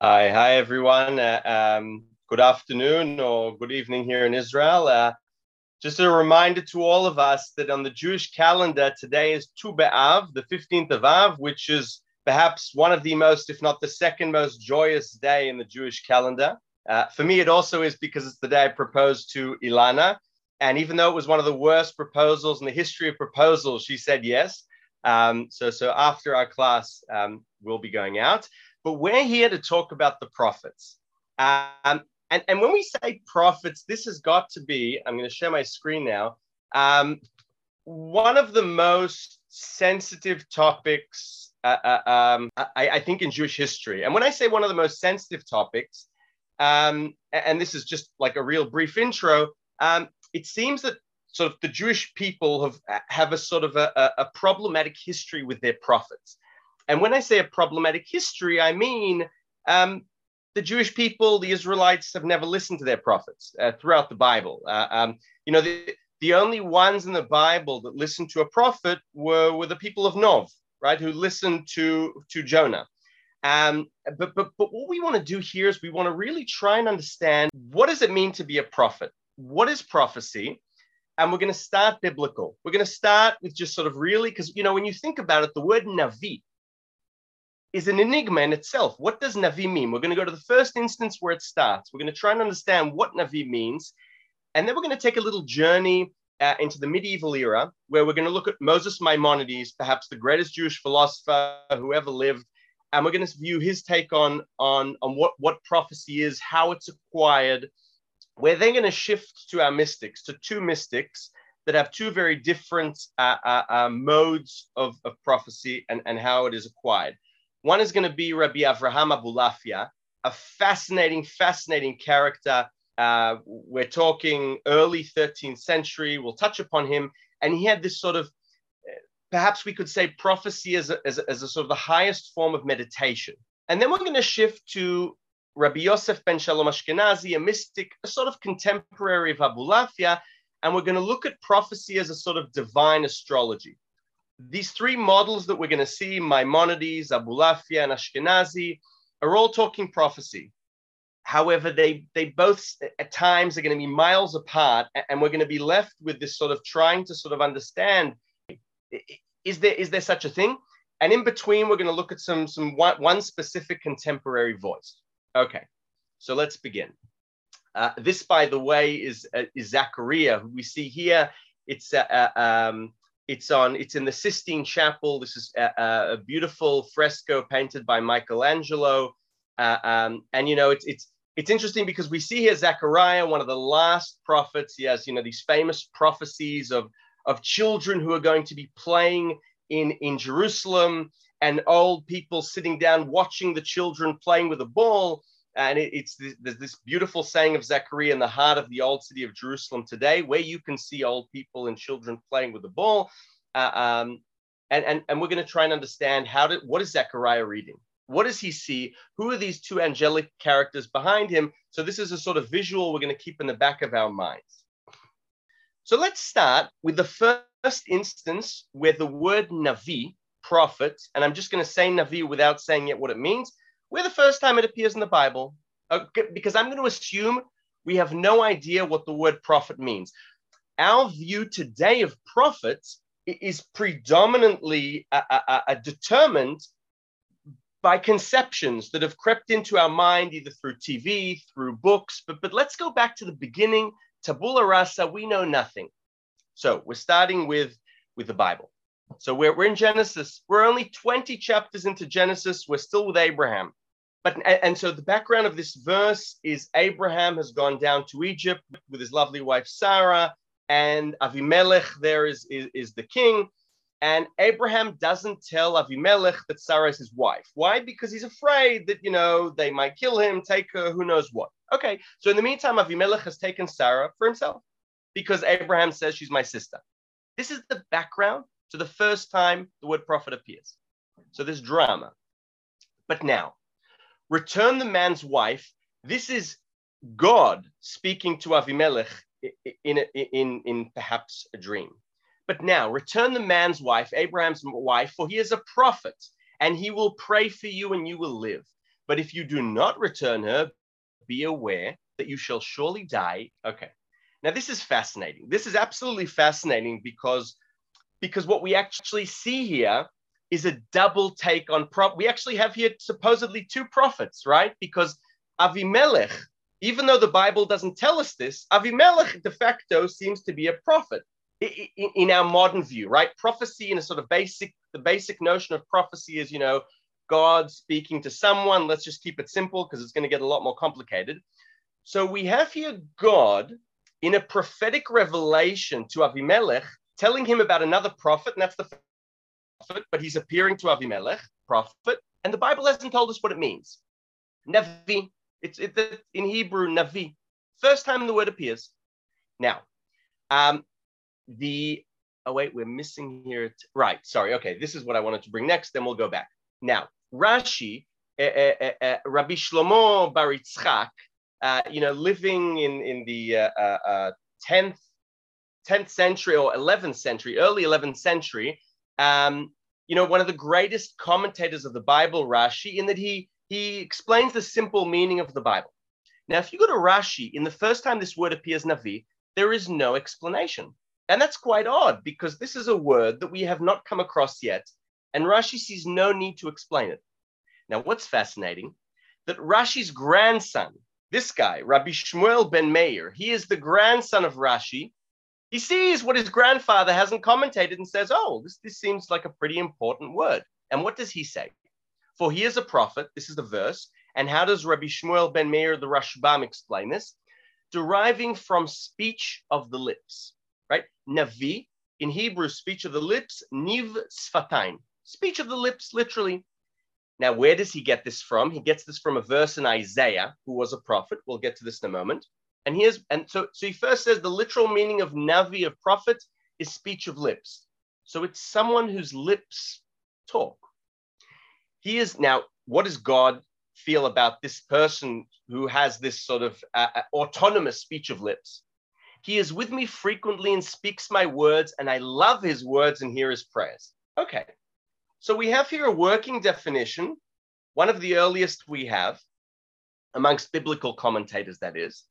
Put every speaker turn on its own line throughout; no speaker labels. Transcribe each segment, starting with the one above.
Hi, hi everyone. Uh, um, good afternoon or good evening here in Israel. Uh, just a reminder to all of us that on the Jewish calendar, today is Tu B'Av, the 15th of Av, which is perhaps one of the most, if not the second most joyous day in the Jewish calendar. Uh, for me, it also is because it's the day I proposed to Ilana. And even though it was one of the worst proposals in the history of proposals, she said yes. Um, so, so after our class, um, we'll be going out but we're here to talk about the prophets. Um, and, and when we say prophets, this has got to be, I'm going to share my screen now, um, one of the most sensitive topics, uh, uh, um, I, I, think, in Jewish history. And when I say one of the most sensitive topics, um, and this is just like a real brief intro, um, it seems that sort of the Jewish people have have a sort of a, a problematic history with their prophets. And when I say a problematic history, I mean um, the Jewish people, the Israelites, have never listened to their prophets uh, throughout the Bible. Uh, um, you know, the, the only ones in the Bible that listened to a prophet were, were the people of Nov, right, who listened to, to Jonah. Um, but, but, but what we want to do here is we want to really try and understand what does it mean to be a prophet? What is prophecy? And we're going to start biblical. We're going to start with just sort of really, because, you know, when you think about it, the word Navi, is an enigma in itself. What does Navi mean? We're going to go to the first instance where it starts. We're going to try and understand what Navi means. And then we're going to take a little journey uh, into the medieval era where we're going to look at Moses Maimonides, perhaps the greatest Jewish philosopher who ever lived. And we're going to view his take on, on, on what, what prophecy is, how it's acquired. We're then going to shift to our mystics, to two mystics that have two very different uh, uh, uh modes of, of prophecy and, and how it is acquired. One is going to be Rabbi Avraham Abulafia, a fascinating, fascinating character. Uh, we're talking early 13th century. We'll touch upon him. And he had this sort of, perhaps we could say, prophecy as a, as a, as a sort of the highest form of meditation. And then we're going to shift to Rabbi Yosef ben Shalom Ashkenazi, a mystic, a sort of contemporary of Abulafia. And we're going to look at prophecy as a sort of divine astrology these three models that we're going to see, Maimonides, Abulafia, and Ashkenazi, are all talking prophecy. However, they, they both at times are going to be miles apart, and we're going to be left with this sort of trying to sort of understand is there, is there such a thing? And in between, we're going to look at some, some one, one specific contemporary voice. Okay, so let's begin. Uh, this, by the way, is, uh, is Zechariah, who we see here. It's uh, uh um, it's on. It's in the Sistine Chapel. This is a, a beautiful fresco painted by Michelangelo, uh, um, and you know it's it's it's interesting because we see here Zechariah, one of the last prophets. He has you know these famous prophecies of of children who are going to be playing in in Jerusalem and old people sitting down watching the children playing with a ball. And it, it's this, there's this beautiful saying of Zechariah in the heart of the old city of Jerusalem today, where you can see old people and children playing with the ball. Uh, um, and, and, and we're going to try and understand how did what is Zechariah reading? What does he see? Who are these two angelic characters behind him? So this is a sort of visual we're going to keep in the back of our minds. So let's start with the first instance where the word Navi, prophet, and I'm just going to say Navi without saying yet what it means, where the first time it appears in the Bible, because I'm going to assume we have no idea what the word prophet means. Our view today of prophets is predominantly uh, uh, uh, determined by conceptions that have crept into our mind either through TV, through books. But, but let's go back to the beginning. Tabula rasa, we know nothing. So we're starting with, with the Bible. So we're, we're in Genesis. We're only 20 chapters into Genesis. We're still with Abraham. But and, so the background of this verse is Abraham has gone down to Egypt with his lovely wife Sarah, and Avimelech there is, is, is the king. And Abraham doesn't tell Avimelech that Sarah is his wife. Why? Because he's afraid that, you know, they might kill him, take her, who knows what. Okay, so in the meantime, Avimelech has taken Sarah for himself because Abraham says she's my sister. This is the background to the first time the word prophet appears. So there's drama. But now, return the man's wife. This is God speaking to Avimelech in, in, in, perhaps a dream. But now, return the man's wife, Abraham's wife, for he is a prophet, and he will pray for you and you will live. But if you do not return her, be aware that you shall surely die. Okay. Now this is fascinating. This is absolutely fascinating because because what we actually see here is a double take on prop. We actually have here supposedly two prophets, right? Because Avimelech, even though the Bible doesn't tell us this, Avimelech de facto seems to be a prophet in, our modern view, right? Prophecy in a sort of basic, the basic notion of prophecy is, you know, God speaking to someone. Let's just keep it simple because it's going to get a lot more complicated. So we have here God in a prophetic revelation to Avimelech, telling him about another prophet, and that's the prophet, but he's appearing to Avimelech, prophet, and the Bible hasn't told us what it means. Navi, it's it, in Hebrew, Navi. First time the word appears. Now, um, the oh wait, we're missing here. T- right, sorry. Okay, this is what I wanted to bring next. Then we'll go back. Now, Rashi, uh, uh, uh, Rabbi Shlomo Bar Yitzchak, you know, living in in the tenth 10th century or 11th century, early 11th century, um, you know, one of the greatest commentators of the Bible, Rashi, in that he he explains the simple meaning of the Bible. Now, if you go to Rashi, in the first time this word appears, Navi, there is no explanation. And that's quite odd because this is a word that we have not come across yet, and Rashi sees no need to explain it. Now, what's fascinating, that Rashi's grandson, this guy, Rabbi Shmuel ben Meir, he is the grandson of Rashi. He sees what his grandfather hasn't commentated and says, oh, this, this seems like a pretty important word. And what does he say? For he is a prophet, this is the verse. And how does Rabbi Shmuel ben Meir, the Rashbam, explain this? Deriving from speech of the lips right? Navi, in Hebrew, speech of the lips, niv sfatayim, speech of the lips, literally. Now, where does he get this from? He gets this from a verse in Isaiah, who was a prophet. We'll get to this in a moment. And here's and so so he first says the literal meaning of navi of prophet is speech of lips. So it's someone whose lips talk. He is now. What does God feel about this person who has this sort of uh, uh autonomous speech of lips? He is with me frequently and speaks my words, and I love his words and hear his prayers. Okay, so we have here a working definition, one of the earliest we have amongst biblical commentators, that is.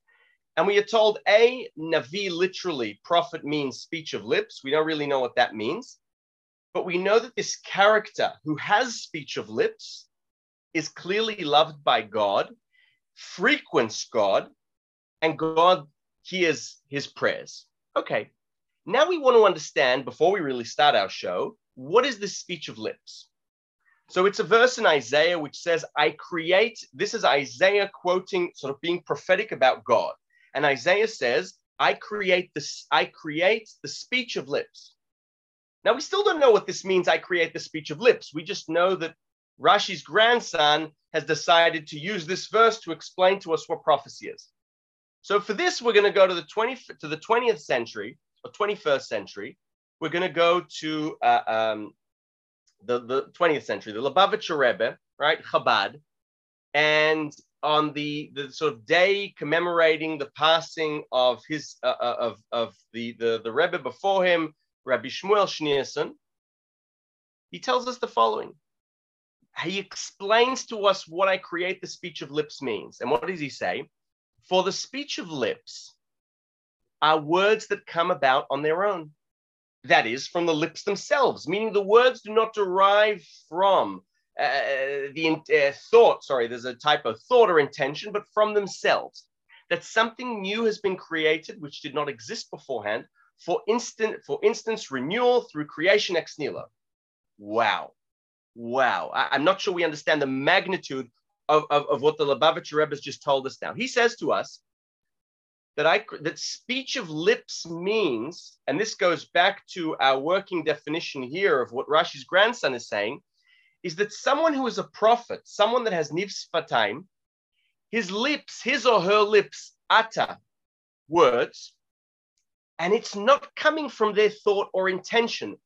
And we are told A, Navi literally, prophet means speech of lips. We don't really know what that means. But we know that this character who has speech of lips is clearly loved by God, frequents God, and God hears his prayers. Okay, now we want to understand, before we really start our show, what is this speech of lips? So it's a verse in Isaiah which says, I create, this is Isaiah quoting, sort of being prophetic about God. And Isaiah says, I create this, I create the speech of lips. Now we still don't know what this means, I create the speech of lips. We just know that Rashi's grandson has decided to use this verse to explain to us what prophecy is. So for this, we're going to go to the 20 to the 20th century or 21st century. We're going to go to uh, um, the, the 20th century, the Lubavitcher Rebbe, right, Chabad, and on the, the sort of day commemorating the passing of his uh, uh of of the, the the Rebbe before him, Rabbi Shmuel Schneerson, he tells us the following. He explains to us what I create the speech of lips means. And what does he say? For the speech of lips are words that come about on their own. That is, from the lips themselves, meaning the words do not derive from uh, the uh, thought, sorry, there's a type of thought or intention, but from themselves. That something new has been created which did not exist beforehand, for instant, for instance, renewal through creation ex nihilo. Wow. Wow. I, I'm not sure we understand the magnitude of, of, of what the Lubavitcher Rebbe has just told us now. He says to us that I that speech of lips means, and this goes back to our working definition here of what Rashi's grandson is saying, is that someone who is a prophet, someone that has niv sfatayim, his lips, his or her lips utter words, and it's not coming from their thought or intention.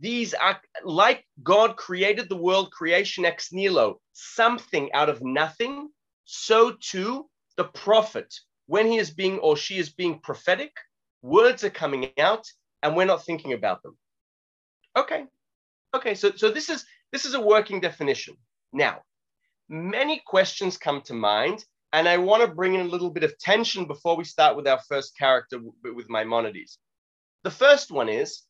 These are like God created the world creation ex nihilo, something out of nothing. So too, the prophet, when he is being or she is being prophetic, words are coming out and we're not thinking about them. Okay. Okay. So, so this is this is a working definition. Now, many questions come to mind, and I want to bring in a little bit of tension before we start with our first character with Maimonides. The first one is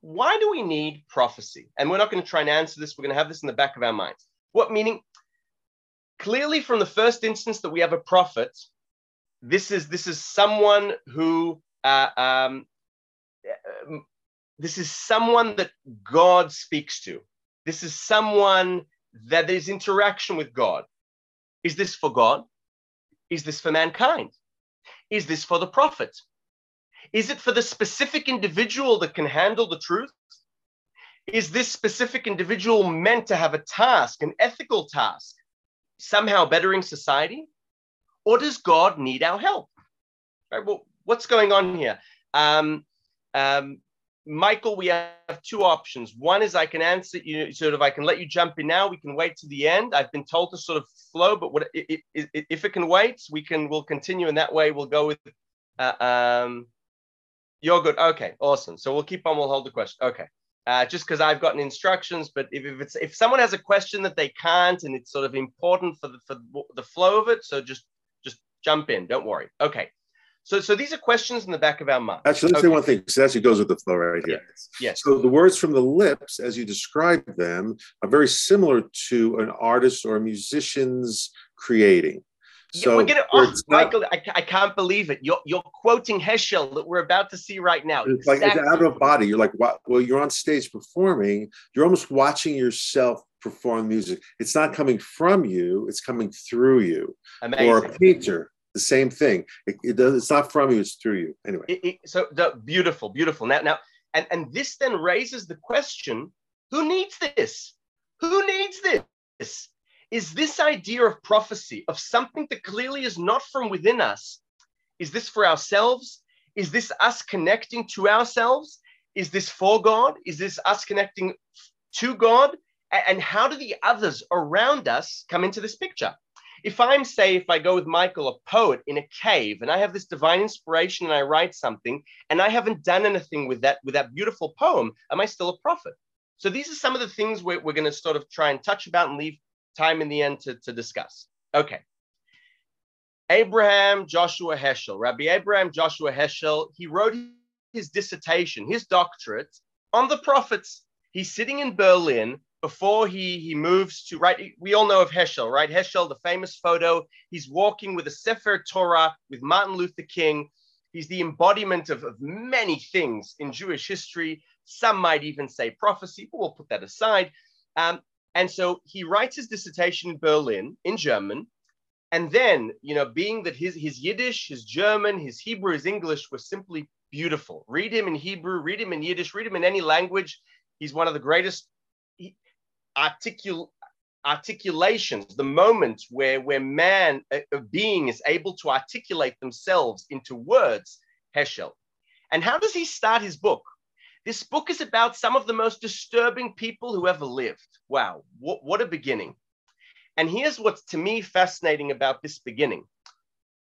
why do we need prophecy? And we're not going to try and answer this. We're going to have this in the back of our minds. What meaning? Clearly, from the first instance that we have a prophet, this is this is someone who uh, um, this is someone that God speaks to. This is someone that there's interaction with God. Is this for God? Is this for mankind? Is this for the prophet? Is it for the specific individual that can handle the truth? Is this specific individual meant to have a task, an ethical task, somehow bettering society? Or does God need our help? Right, well, what's going on here? Um, um, Michael, we have two options. One is I can answer you, sort of, I can let you jump in now. We can wait to the end. I've been told to sort of flow, but what if it can wait, we can, we'll continue. And that way we'll go with, uh, um, you're good. Okay, awesome. So we'll keep on, we'll hold the question. Okay. Uh, just because I've gotten instructions, but if, if it's if someone has a question that they can't and it's sort of important for the for the flow of it, so just just jump in. Don't worry. Okay. So, so these are questions in the back of our mind.
Actually, let's okay. say one thing. So actually goes with the flow right here.
Yes. yes.
So the words from the lips, as you describe them, are very similar to an artist or a musician's creating.
So yeah, we're gonna, oh, Michael, not, I, I can't believe it. You're you're quoting Heschel that we're about to see right now.
It's exactly. like it's out of body. You're like. Well, you're on stage performing. You're almost watching yourself perform music. It's not coming from you. It's coming through you.
Amazing.
Or a painter the same thing. It, it does. It's not from you. It's through you. Anyway.
It, it, so the, beautiful, beautiful. Now, now, and and this then raises the question: Who needs this? Who needs this? Is this idea of prophecy of something that clearly is not from within us? Is this for ourselves? Is this us connecting to ourselves? Is this for God? Is this us connecting to God? And how do the others around us come into this picture? If I'm, say, if I go with Michael, a poet in a cave, and I have this divine inspiration and I write something, and I haven't done anything with that, with that beautiful poem, am I still a prophet? So these are some of the things we're, we're going to sort of try and touch about and leave time in the end to, to discuss. Okay. Abraham Joshua Heschel, Rabbi Abraham Joshua Heschel, he wrote his dissertation, his doctorate on the prophets. He's sitting in Berlin before he he moves to right we all know of heschel right? Heschel the famous photo he's walking with a sefer torah with martin luther king. He's the embodiment of, of many things in jewish history. Some might even say prophecy but we'll put that aside. Um, and so he writes his dissertation in berlin in german. And then you know being that his his yiddish his german his hebrew his english was simply beautiful. Read him in hebrew read him in yiddish read him in any language. He's one of the greatest articul- articulations, the moments where, where man, a, a being, is able to articulate themselves into words, Heschel. And how does he start his book? This book is about some of the most disturbing people who ever lived. Wow, what, what a beginning. And here's what's to me fascinating about this beginning.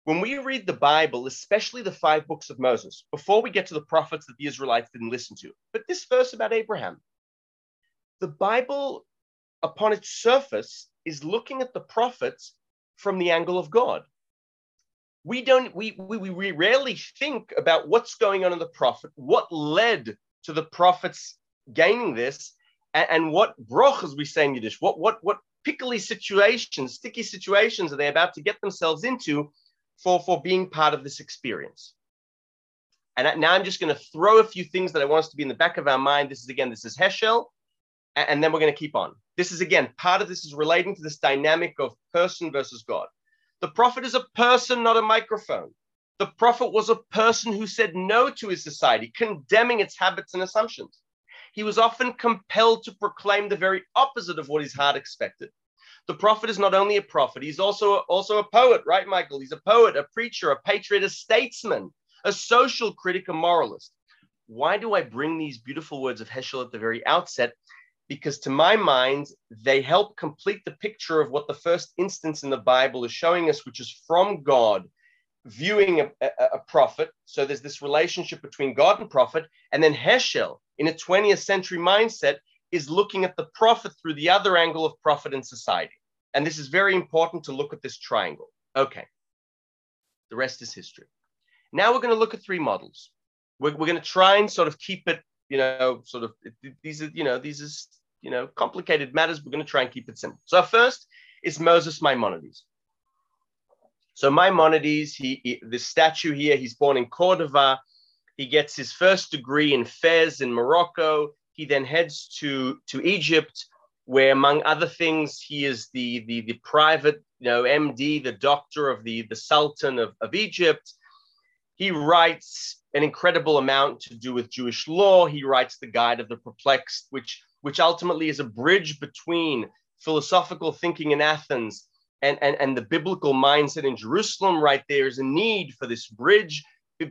When we read the Bible, especially the five books of Moses, before we get to the prophets that the Israelites didn't listen to, but this verse about Abraham, the Bible, upon its surface, is looking at the prophets from the angle of God. We don't, we, we, we rarely think about what's going on in the prophet, what led to the prophets gaining this, and, and what broch, as we say in Yiddish, what, what, what pickly situations, sticky situations are they about to get themselves into for, for being part of this experience. And now I'm just going to throw a few things that I want us to be in the back of our mind. This is again, this is Heschel and then we're going to keep on. This is again, part of this is relating to this dynamic of person versus God. The prophet is a person, not a microphone. The prophet was a person who said no to his society, condemning its habits and assumptions. He was often compelled to proclaim the very opposite of what his heart expected. The prophet is not only a prophet, he's also, also a poet, right, Michael? He's a poet, a preacher, a patriot, a statesman, a social critic, a moralist. Why do I bring these beautiful words of Heschel at the very outset? Because to my mind, they help complete the picture of what the first instance in the Bible is showing us, which is from God viewing a, a, a, prophet. So there's this relationship between God and prophet. And then Heschel, in a 20th century mindset, is looking at the prophet through the other angle of prophet and society. And this is very important to look at this triangle. Okay. The rest is history. Now we're going to look at three models. We're, we're going to try and sort of keep it, you know, sort of, these are, you know, these are, you know, complicated matters. We're going to try and keep it simple. So first is Moses Maimonides. So Maimonides, he, he this statue here, he's born in Cordova. He gets his first degree in Fez in Morocco. He then heads to, to Egypt, where among other things, he is the, the, the private, you know, MD, the doctor of the, the Sultan of, of Egypt. He writes an incredible amount to do with Jewish law. He writes the Guide of the Perplexed, which, which ultimately is a bridge between philosophical thinking in Athens and, and, and the biblical mindset in Jerusalem, right there is a need for this bridge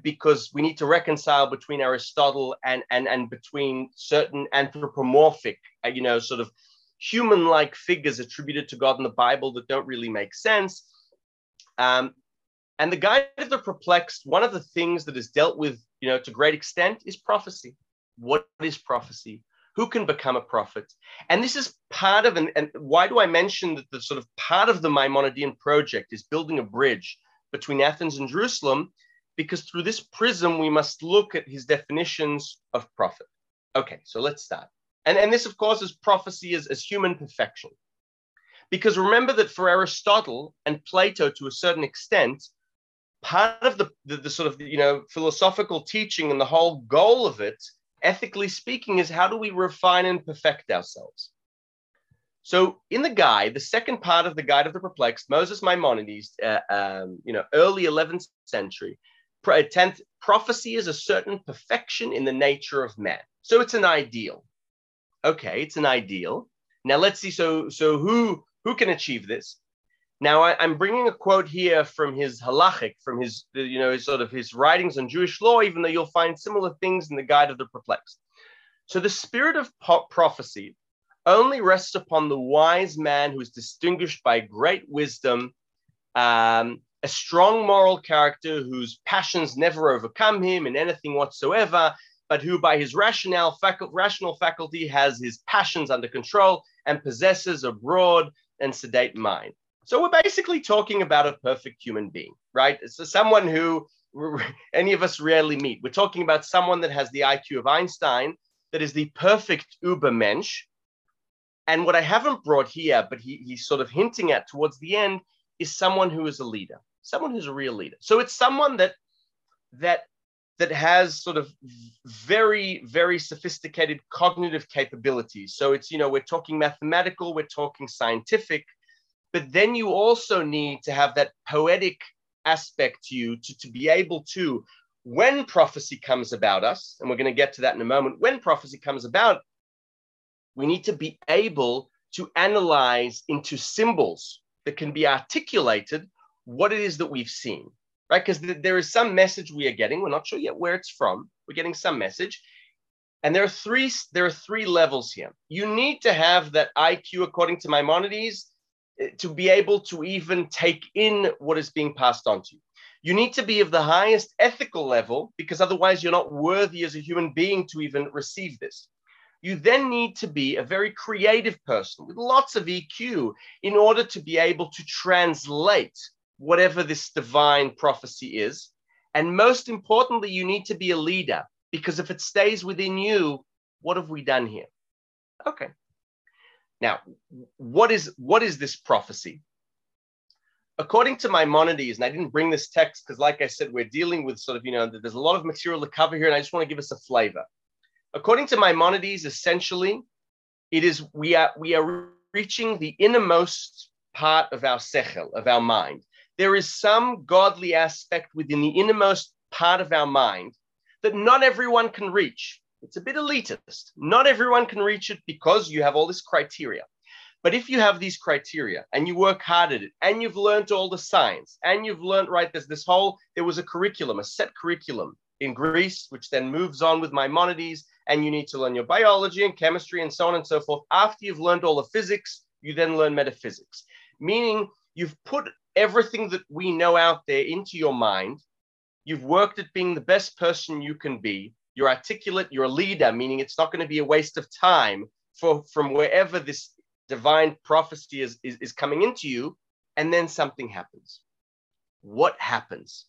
because we need to reconcile between Aristotle and, and, and between certain anthropomorphic, uh, you know, sort of human-like figures attributed to God in the Bible that don't really make sense. Um, and the guide of the perplexed, one of the things that is dealt with, you know, to great extent is prophecy. What is prophecy? Who can become a prophet. And this is part of, and, and why do I mention that the sort of part of the Maimonidean project is building a bridge between Athens and Jerusalem? Because through this prism, we must look at his definitions of prophet. Okay, so let's start. And, and this, of course, is prophecy as, as human perfection. Because remember that for Aristotle and Plato, to a certain extent, part of the, the, the, sort of you know philosophical teaching and the whole goal of it ethically speaking, is how do we refine and perfect ourselves? So in the guide, the second part of the Guide of the Perplexed, Moses Maimonides, uh, um, you know, early 11th century, 10th, prophecy is a certain perfection in the nature of man. So it's an ideal. Okay, it's an ideal. Now let's see. So so who who can achieve this? Now I, am bringing a quote here from his halachic, from his you know his sort of his writings on Jewish law, even though you'll find similar things in the Guide of the Perplexed. So the spirit of prophecy only rests upon the wise man who is distinguished by great wisdom, um, a strong moral character whose passions never overcome him in anything whatsoever, but who by his rationale, rational faculty has his passions under control and possesses a broad and sedate mind. So we're basically talking about a perfect human being, right? So someone who any of us rarely meet. We're talking about someone that has the IQ of Einstein, that is the perfect Ubermensch. And what I haven't brought here, but he, he's sort of hinting at towards the end, is someone who is a leader, someone who's a real leader. So it's someone that that that has sort of very very sophisticated cognitive capabilities. So it's you know we're talking mathematical, we're talking scientific, but then you also need to have that poetic aspect to you to, to be able to, when prophecy comes about us, and we're going to get to that in a moment, when prophecy comes about, we need to be able to analyze into symbols that can be articulated what it is that we've seen, right? Because th- there is some message we are getting. We're not sure yet where it's from. We're getting some message. And there are three, there are three levels here. You need to have that IQ, according to Maimonides, to be able to even take in what is being passed on to you. You need to be of the highest ethical level because otherwise you're not worthy as a human being to even receive this. You then need to be a very creative person with lots of EQ in order to be able to translate whatever this divine prophecy is. And most importantly, you need to be a leader because if it stays within you, what have we done here? Okay, now, what is what is this prophecy? According to Maimonides, and I didn't bring this text because, like I said, we're dealing with sort of, you know, there's a lot of material to cover here, and I just want to give us a flavor. According to Maimonides, essentially, it is we are we are reaching the innermost part of our sechel, of our mind. There is some godly aspect within the innermost part of our mind that not everyone can reach. It's a bit elitist. Not everyone can reach it because you have all this criteria. But if you have these criteria and you work hard at it and you've learned all the science and you've learned, right, there's this whole, there was a curriculum, a set curriculum in Greece, which then moves on with Maimonides, and you need to learn your biology and chemistry and so on and so forth. After you've learned all the physics, you then learn metaphysics, meaning you've put everything that we know out there into your mind. You've worked at being the best person you can be you're articulate, you're a leader, meaning it's not going to be a waste of time for from wherever this divine prophecy is, is, is coming into you, and then something happens. What happens?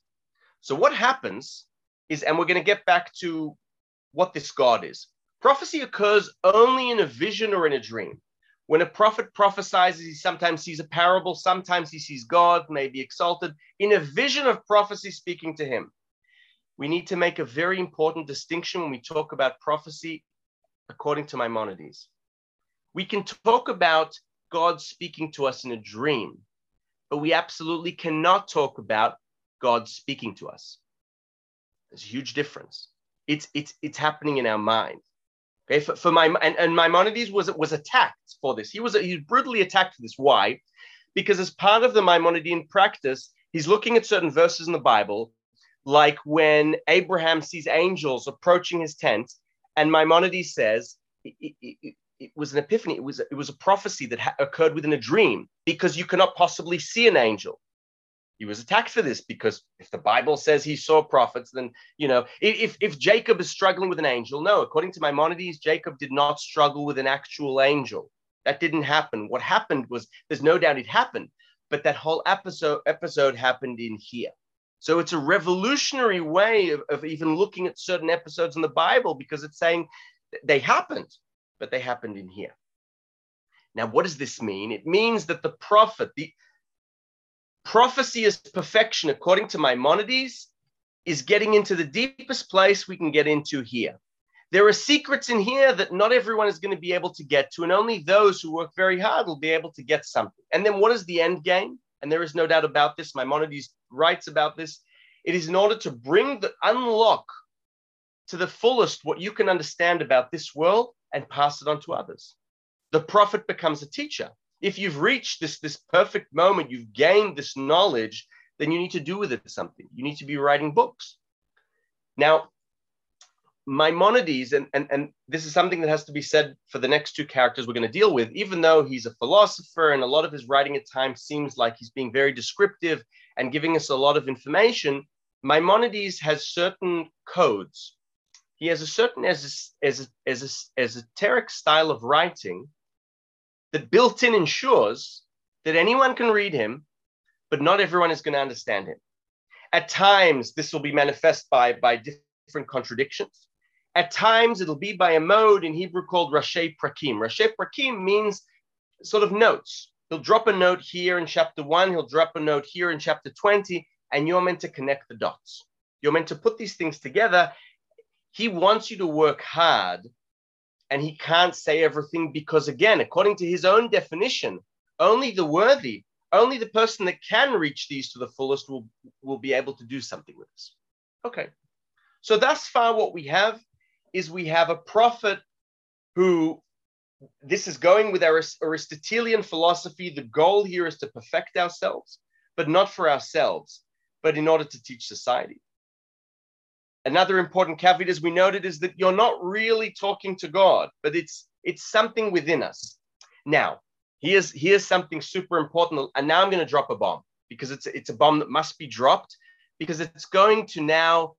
So, what happens is, and we're going to get back to what this God is. Prophecy occurs only in a vision or in a dream. When a prophet prophesies, he sometimes sees a parable, sometimes he sees God, may be exalted, in a vision of prophecy speaking to him. We need to make a very important distinction when we talk about prophecy according to Maimonides. We can talk about God speaking to us in a dream, but we absolutely cannot talk about God speaking to us. There's a huge difference. It's it's it's happening in our mind. Okay, for, for my and, and Maimonides was was attacked for this. He was he was brutally attacked for this. Why? Because as part of the Maimonidean practice, he's looking at certain verses in the Bible, like when Abraham sees angels approaching his tent, and Maimonides says it, it, it was an epiphany. It was it was a prophecy that ha- occurred within a dream because you cannot possibly see an angel. He was attacked for this because if the Bible says he saw prophets, then you know if if Jacob is struggling with an angel, no, according to Maimonides, Jacob did not struggle with an actual angel. That didn't happen. What happened was there's no doubt it happened, but that whole episode episode happened in here. So it's a revolutionary way of, of even looking at certain episodes in the Bible because it's saying they happened but they happened in here. Now, what does this mean? It means that the prophet, the prophecy is perfection, according to Maimonides, is getting into the deepest place we can get into here. There are secrets in here that not everyone is going to be able to get to, and only those who work very hard will be able to get something. And then what is the end game? And there is no doubt about this. Maimonides writes about this. It is in order to bring the unlock to the fullest what you can understand about this world and pass it on to others. The prophet becomes a teacher. If you've reached this, this perfect moment, you've gained this knowledge, then you need to do with it something. You need to be writing books. Now, Maimonides, and, and, and this is something that has to be said for the next two characters we're going to deal with, even though he's a philosopher and a lot of his writing at times seems like he's being very descriptive and giving us a lot of information, Maimonides has certain codes he has a certain as, as, as, esoteric style of writing that built in ensures that anyone can read him, but not everyone is going to understand him. At times, this will be manifest by, by different contradictions. At times, it'll be by a mode in Hebrew called Rashei Prakim. Rashei Prakim means sort of notes. He'll drop a note here in chapter one, he'll drop a note here in chapter 20, and you're meant to connect the dots. You're meant to put these things together he wants you to work hard and he can't say everything because, again, according to his own definition, only the worthy, only the person that can reach these to the fullest will, will be able to do something with this. Okay. So, thus far, what we have is we have a prophet who this is going with our Aristotelian philosophy. The goal here is to perfect ourselves, but not for ourselves, but in order to teach society. Another important caveat, as we noted, is that you're not really talking to God, but it's it's something within us. Now, here's here's something super important, and now I'm going to drop a bomb because it's it's a bomb that must be dropped because it's going to now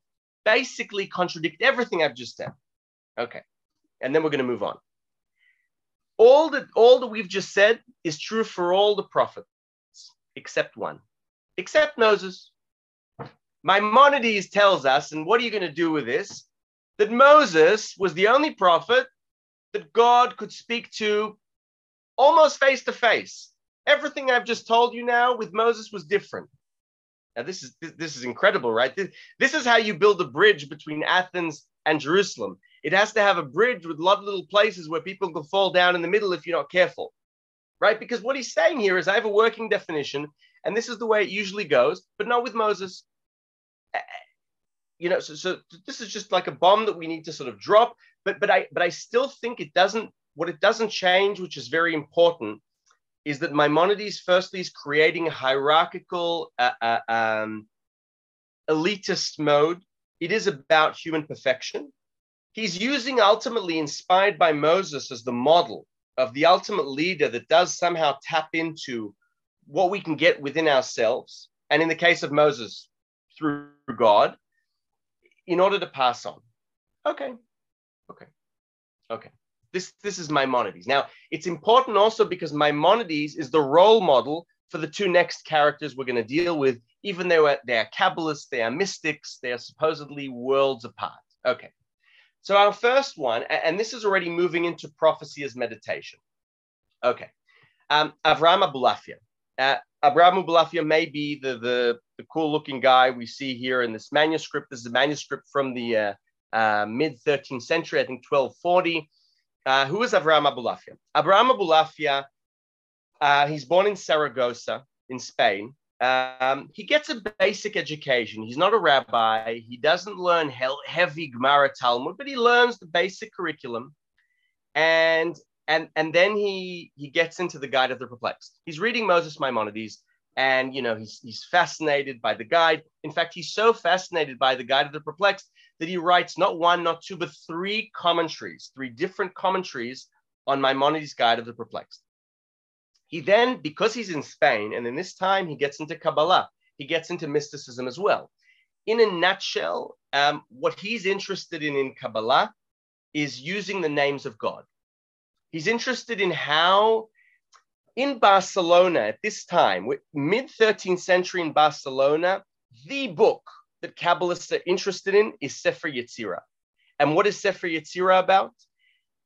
basically contradict everything I've just said. Okay, and then we're going to move on. All that all that we've just said is true for all the prophets except one, except Moses. Maimonides tells us, and what are you going to do with this? That Moses was the only prophet that God could speak to almost face to face. Everything I've just told you now with Moses was different. Now this is this is incredible, right? This, this is how you build a bridge between Athens and Jerusalem. It has to have a bridge with a lot of little places where people can fall down in the middle if you're not careful, right? Because what he's saying here is I have a working definition, and this is the way it usually goes, but not with Moses you know, so, so this is just like a bomb that we need to sort of drop. But but I but I still think it doesn't. What it doesn't change, which is very important, is that Maimonides firstly is creating a hierarchical, uh, uh, um, elitist mode. It is about human perfection. He's using ultimately inspired by Moses as the model of the ultimate leader that does somehow tap into what we can get within ourselves. And in the case of Moses, through God in order to pass on. Okay. Okay. Okay. This, this is Maimonides. Now, it's important also because Maimonides is the role model for the two next characters we're going to deal with, even though they are Kabbalists, they are mystics, they are supposedly worlds apart. Okay. So our first one, and this is already moving into prophecy as meditation. Okay. Um, Avraham Abulafia. Uh, Abraham Abulafia may be the, the, the cool looking guy we see here in this manuscript. This is a manuscript from the uh, uh, mid 13th century, I think 1240. Uh, who is Abraham Abulafia? Abraham Abulafia, uh, he's born in Saragossa in Spain. Um, he gets a basic education. He's not a rabbi. He doesn't learn heavy Gemara Talmud, but he learns the basic curriculum. And and and then he he gets into the guide of the perplexed he's reading moses maimonides and you know he's he's fascinated by the guide in fact he's so fascinated by the guide of the perplexed that he writes not one not two but three commentaries three different commentaries on maimonides guide of the perplexed he then because he's in spain and in this time he gets into kabbalah he gets into mysticism as well in a nutshell um, what he's interested in in kabbalah is using the names of god He's interested in how, in Barcelona at this time, mid 13th century in Barcelona, the book that Kabbalists are interested in is Sefer Yetzirah. And what is Sefer Yetzirah about?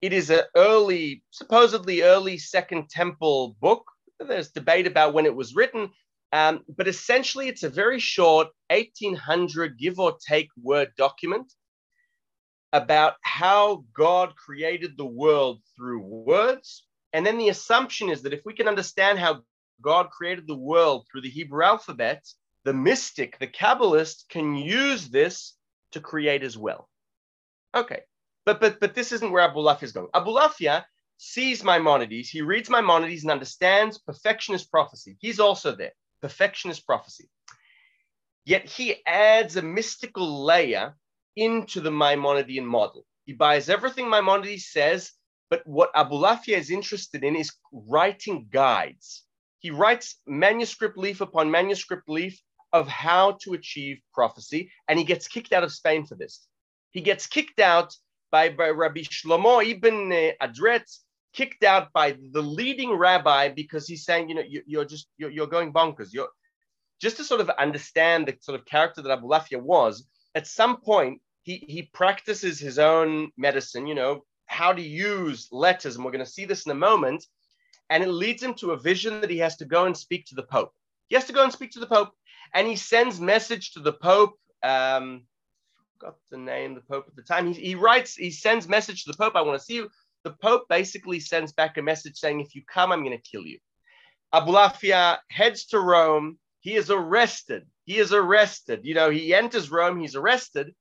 It is an early, supposedly early Second Temple book. There's debate about when it was written, um, but essentially it's a very short 1800 give or take word document about how God created the world through words. And then the assumption is that if we can understand how God created the world through the Hebrew alphabet, the mystic, the Kabbalist, can use this to create as well. Okay, but but but this isn't where Abu Abulafia is going. Abu Abulafia sees Maimonides, he reads Maimonides and understands perfectionist prophecy. He's also there, perfectionist prophecy. Yet he adds a mystical layer into the Maimonidean model. He buys everything Maimonides says, but what Abu Abulafia is interested in is writing guides. He writes manuscript leaf upon manuscript leaf of how to achieve prophecy, and he gets kicked out of Spain for this. He gets kicked out by, by Rabbi Shlomo ibn uh, Adret, kicked out by the leading rabbi because he's saying, you know, you, are just you're, you're, going bonkers. You're just to sort of understand the sort of character that Abulafia was at some point he he practices his own medicine you know how to use letters and we're going to see this in a moment and it leads him to a vision that he has to go and speak to the pope he has to go and speak to the pope and he sends message to the pope um got the name the pope at the time he, he writes he sends message to the pope i want to see you the pope basically sends back a message saying if you come i'm going to kill you abulafia heads to rome he is arrested he is arrested. You know, he enters Rome, he's arrested.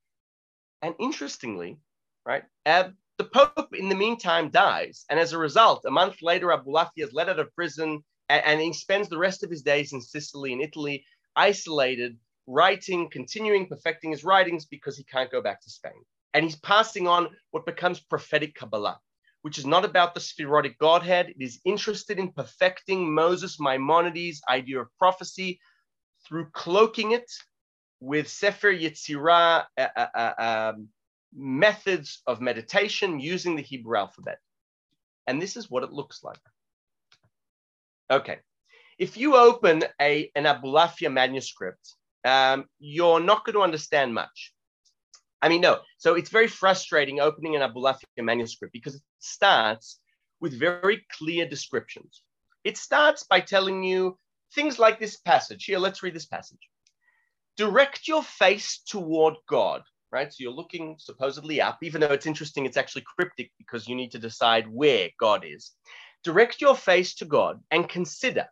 And interestingly, right, Ab, the Pope in the meantime dies. And as a result, a month later, Abulafia is let out of prison and, and he spends the rest of his days in Sicily and Italy, isolated, writing, continuing, perfecting his writings because he can't go back to Spain. And he's passing on what becomes prophetic Kabbalah, which is not about the Sephirotic Godhead. It is interested in perfecting Moses Maimonides' idea of prophecy, through cloaking it with Sefer Yetzirah uh, uh, uh, um, methods of meditation using the Hebrew alphabet. And this is what it looks like. Okay. If you open a, an Abulafia manuscript, um, you're not going to understand much. I mean, no. So it's very frustrating opening an Abulafia manuscript because it starts with very clear descriptions. It starts by telling you things like this passage. Here, let's read this passage. Direct your face toward God, right? So you're looking supposedly up, even though it's interesting, it's actually cryptic because you need to decide where God is. Direct your face to God and consider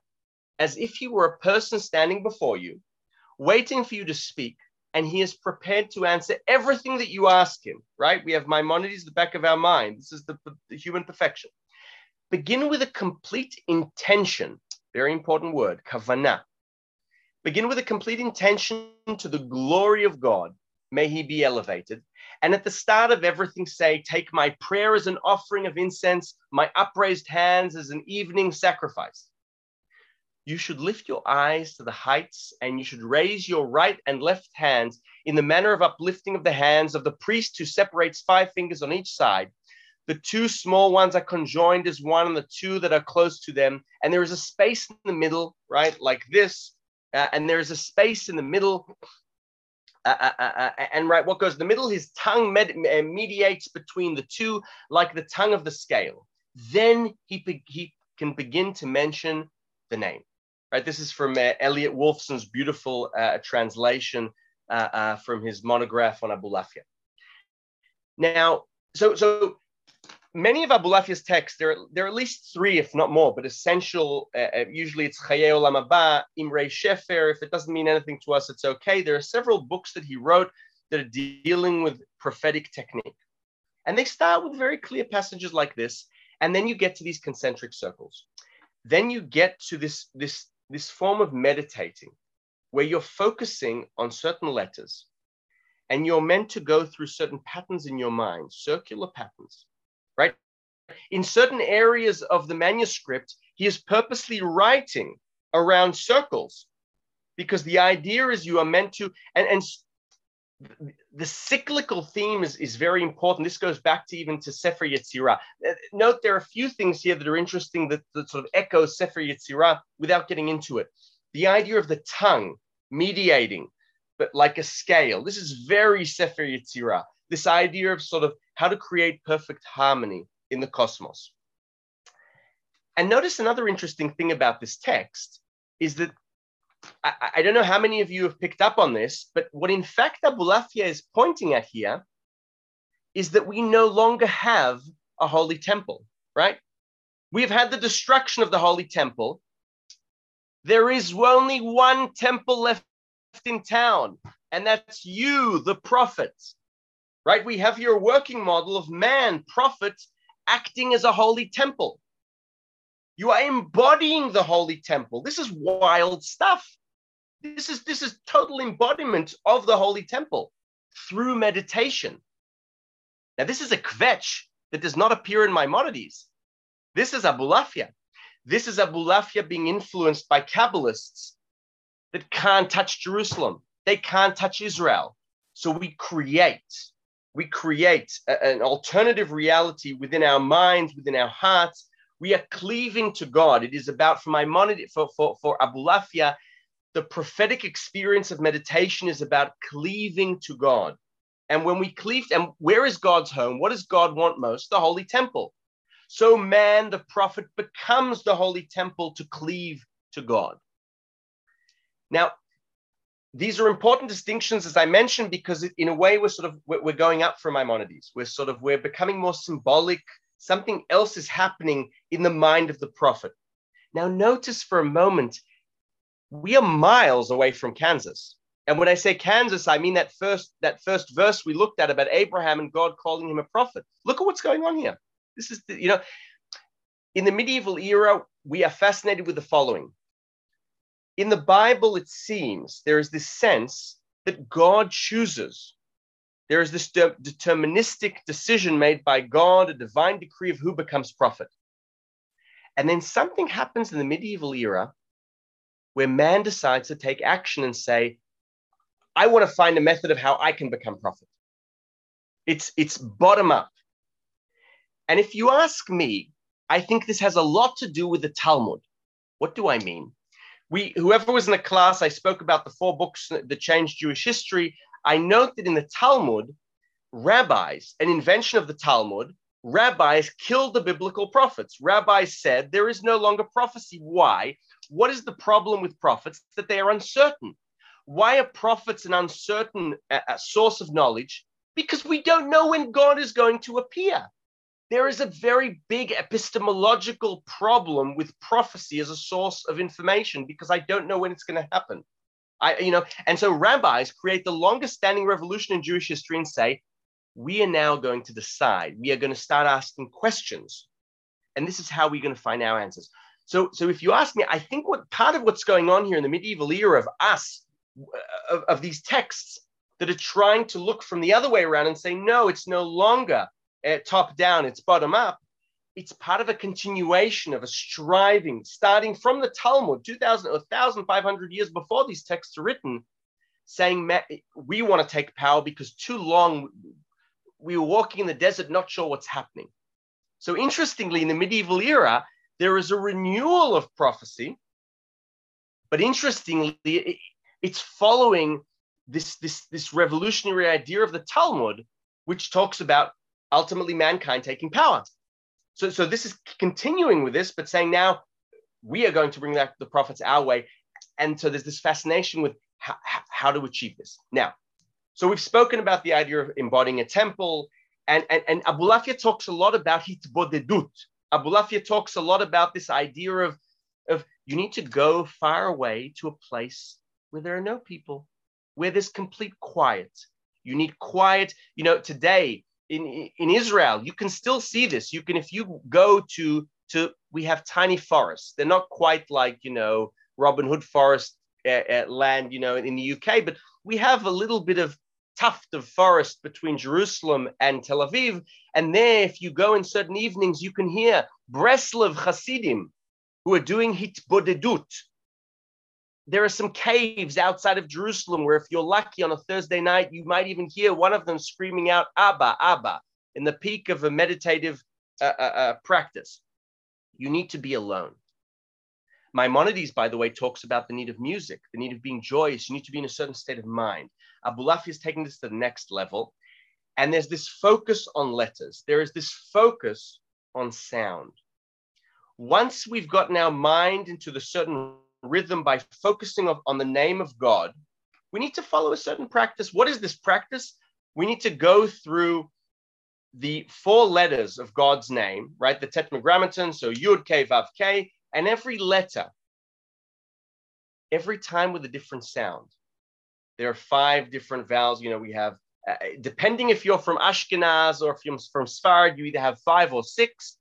as if he were a person standing before you, waiting for you to speak, and he is prepared to answer everything that you ask him, right? We have Maimonides, the back of our mind. This is the, the human perfection. Begin with a complete intention very important word, kavanah. Begin with a complete intention to the glory of God. May he be elevated. And at the start of everything, say, Take my prayer as an offering of incense, my upraised hands as an evening sacrifice. You should lift your eyes to the heights and you should raise your right and left hands in the manner of uplifting of the hands of the priest who separates five fingers on each side the two small ones are conjoined as one, and the two that are close to them. And there is a space in the middle, right, like this. Uh, and there's a space in the middle. Uh, uh, uh, uh and right, what goes in the middle? His tongue med- mediates between the two, like the tongue of the scale. Then he, he can begin to mention the name. Right, this is from uh, Elliot Wolfson's beautiful translation from his monograph on Abulafia. Now, so so many of Abulafia's texts, there, there are at least three, if not more, but essential. Uh, uh usually it's Chaye Olam Haba, Imre Shefer. If it doesn't mean anything to us, it's okay. There are several books that he wrote that are dealing with prophetic technique. And they start with very clear passages like this. And then you get to these concentric circles. Then you get to this, this, this form of meditating where you're focusing on certain letters and you're meant to go through certain patterns in your mind, circular patterns right? In certain areas of the manuscript, he is purposely writing around circles because the idea is you are meant to, and, and the cyclical theme is, is very important. This goes back to even to Sefer Yetzirah. Uh, note there are a few things here that are interesting that, that sort of echo Sefer Yetzirah without getting into it. The idea of the tongue mediating, but like a scale. This is very Sefer Yetzirah this idea of sort of how to create perfect harmony in the cosmos. And notice another interesting thing about this text is that I, I, don't know how many of you have picked up on this, but what in fact Abulafia is pointing at here is that we no longer have a holy temple, right? We have had the destruction of the holy temple. There is only one temple left in town, and that's you, the prophet, right? We have your working model of man, prophet, acting as a holy temple. You are embodying the holy temple. This is wild stuff. This is this is total embodiment of the holy temple through meditation. Now, this is a kvetch that does not appear in Maimonides. This is Abulafia. This is Abulafia being influenced by Kabbalists that can't touch Jerusalem. They can't touch Israel. So we create we create a, an alternative reality within our minds, within our hearts. We are cleaving to God. It is about, for Maimonides, for, for, for Abulafia, the prophetic experience of meditation is about cleaving to God. And when we cleave, and where is God's home? What does God want most? The holy temple. So man, the prophet, becomes the holy temple to cleave to God. Now, these are important distinctions, as I mentioned, because in a way we're sort of we're going up from Maimonides. We're sort of we're becoming more symbolic. Something else is happening in the mind of the prophet. Now, notice for a moment, we are miles away from Kansas. And when I say Kansas, I mean that first that first verse we looked at about Abraham and God calling him a prophet. Look at what's going on here. This is the, you know, in the medieval era, we are fascinated with the following in the Bible, it seems there is this sense that God chooses. There is this de- deterministic decision made by God, a divine decree of who becomes prophet. And then something happens in the medieval era where man decides to take action and say, I want to find a method of how I can become prophet. It's, it's bottom up. And if you ask me, I think this has a lot to do with the Talmud. What do I mean? we whoever was in the class, I spoke about the four books that changed Jewish history. I note that in the Talmud, rabbis, an invention of the Talmud, rabbis killed the biblical prophets. Rabbis said there is no longer prophecy. Why? What is the problem with prophets? That they are uncertain. Why are prophets an uncertain uh, source of knowledge? Because we don't know when God is going to appear there is a very big epistemological problem with prophecy as a source of information because I don't know when it's going to happen. I, you know, and so rabbis create the longest standing revolution in Jewish history and say, we are now going to decide. We are going to start asking questions. And this is how we're going to find our answers. So, so if you ask me, I think what part of what's going on here in the medieval era of us, of, of these texts that are trying to look from the other way around and say, no, it's no longer uh, top down, it's bottom up. It's part of a continuation of a striving, starting from the Talmud, 2,000 or 1,500 years before these texts are written, saying we want to take power because too long we were walking in the desert, not sure what's happening. So interestingly, in the medieval era, there is a renewal of prophecy, but interestingly, it's following this, this, this revolutionary idea of the Talmud, which talks about ultimately mankind taking power. So, so this is continuing with this, but saying now we are going to bring that the prophets our way. And so there's this fascination with how, how to achieve this. Now, so we've spoken about the idea of embodying a temple, and, and, and Abulafia talks a lot about hitbodedut. Abulafia talks a lot about this idea of, of you need to go far away to a place where there are no people, where there's complete quiet. You need quiet. You know, today in, in Israel, you can still see this. You can, if you go to, to we have tiny forests. They're not quite like, you know, Robin Hood forest uh, uh, land, you know, in the UK, but we have a little bit of tuft of forest between Jerusalem and Tel Aviv. And there, if you go in certain evenings, you can hear Breslov Hasidim who are doing hitbodedut. There are some caves outside of Jerusalem where, if you're lucky on a Thursday night, you might even hear one of them screaming out, Abba, Abba, in the peak of a meditative uh, uh, uh practice. You need to be alone. Maimonides, by the way, talks about the need of music, the need of being joyous. You need to be in a certain state of mind. Abulafi is taking this to the next level. And there's this focus on letters. There is this focus on sound. Once we've gotten our mind into the certain rhythm by focusing on the name of God, we need to follow a certain practice. What is this practice? We need to go through the four letters of God's name, right? The tetragrammaton, so Yud, K, Vav, K, and every letter, every time with a different sound. There are five different vowels. You know, we have, uh, depending if you're from Ashkenaz or if you're from Sfarad, you either have five or six,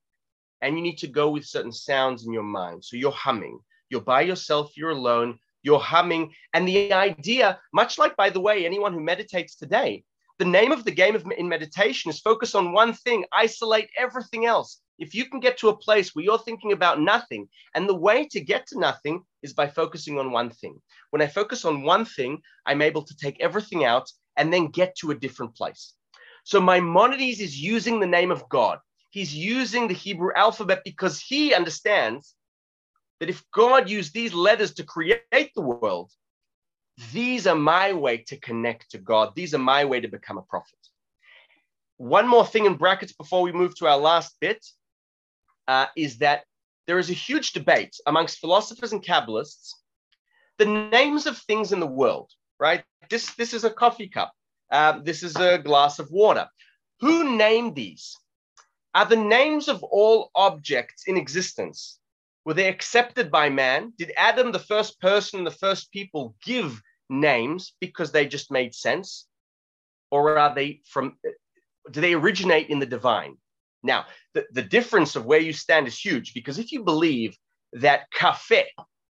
and you need to go with certain sounds in your mind. So you're humming, you're by yourself, you're alone, you're humming. And the idea, much like, by the way, anyone who meditates today, the name of the game of, in meditation is focus on one thing, isolate everything else. If you can get to a place where you're thinking about nothing, and the way to get to nothing is by focusing on one thing. When I focus on one thing, I'm able to take everything out and then get to a different place. So Maimonides is using the name of God. He's using the Hebrew alphabet because he understands that if God used these letters to create the world, these are my way to connect to God. These are my way to become a prophet. One more thing in brackets before we move to our last bit uh, is that there is a huge debate amongst philosophers and Kabbalists the names of things in the world, right? This, this is a coffee cup. Uh, this is a glass of water. Who named these? Are the names of all objects in existence? Were they accepted by man? Did Adam, the first person, the first people, give names because they just made sense? Or are they from, do they originate in the divine? Now, the, the difference of where you stand is huge because if you believe that cafe,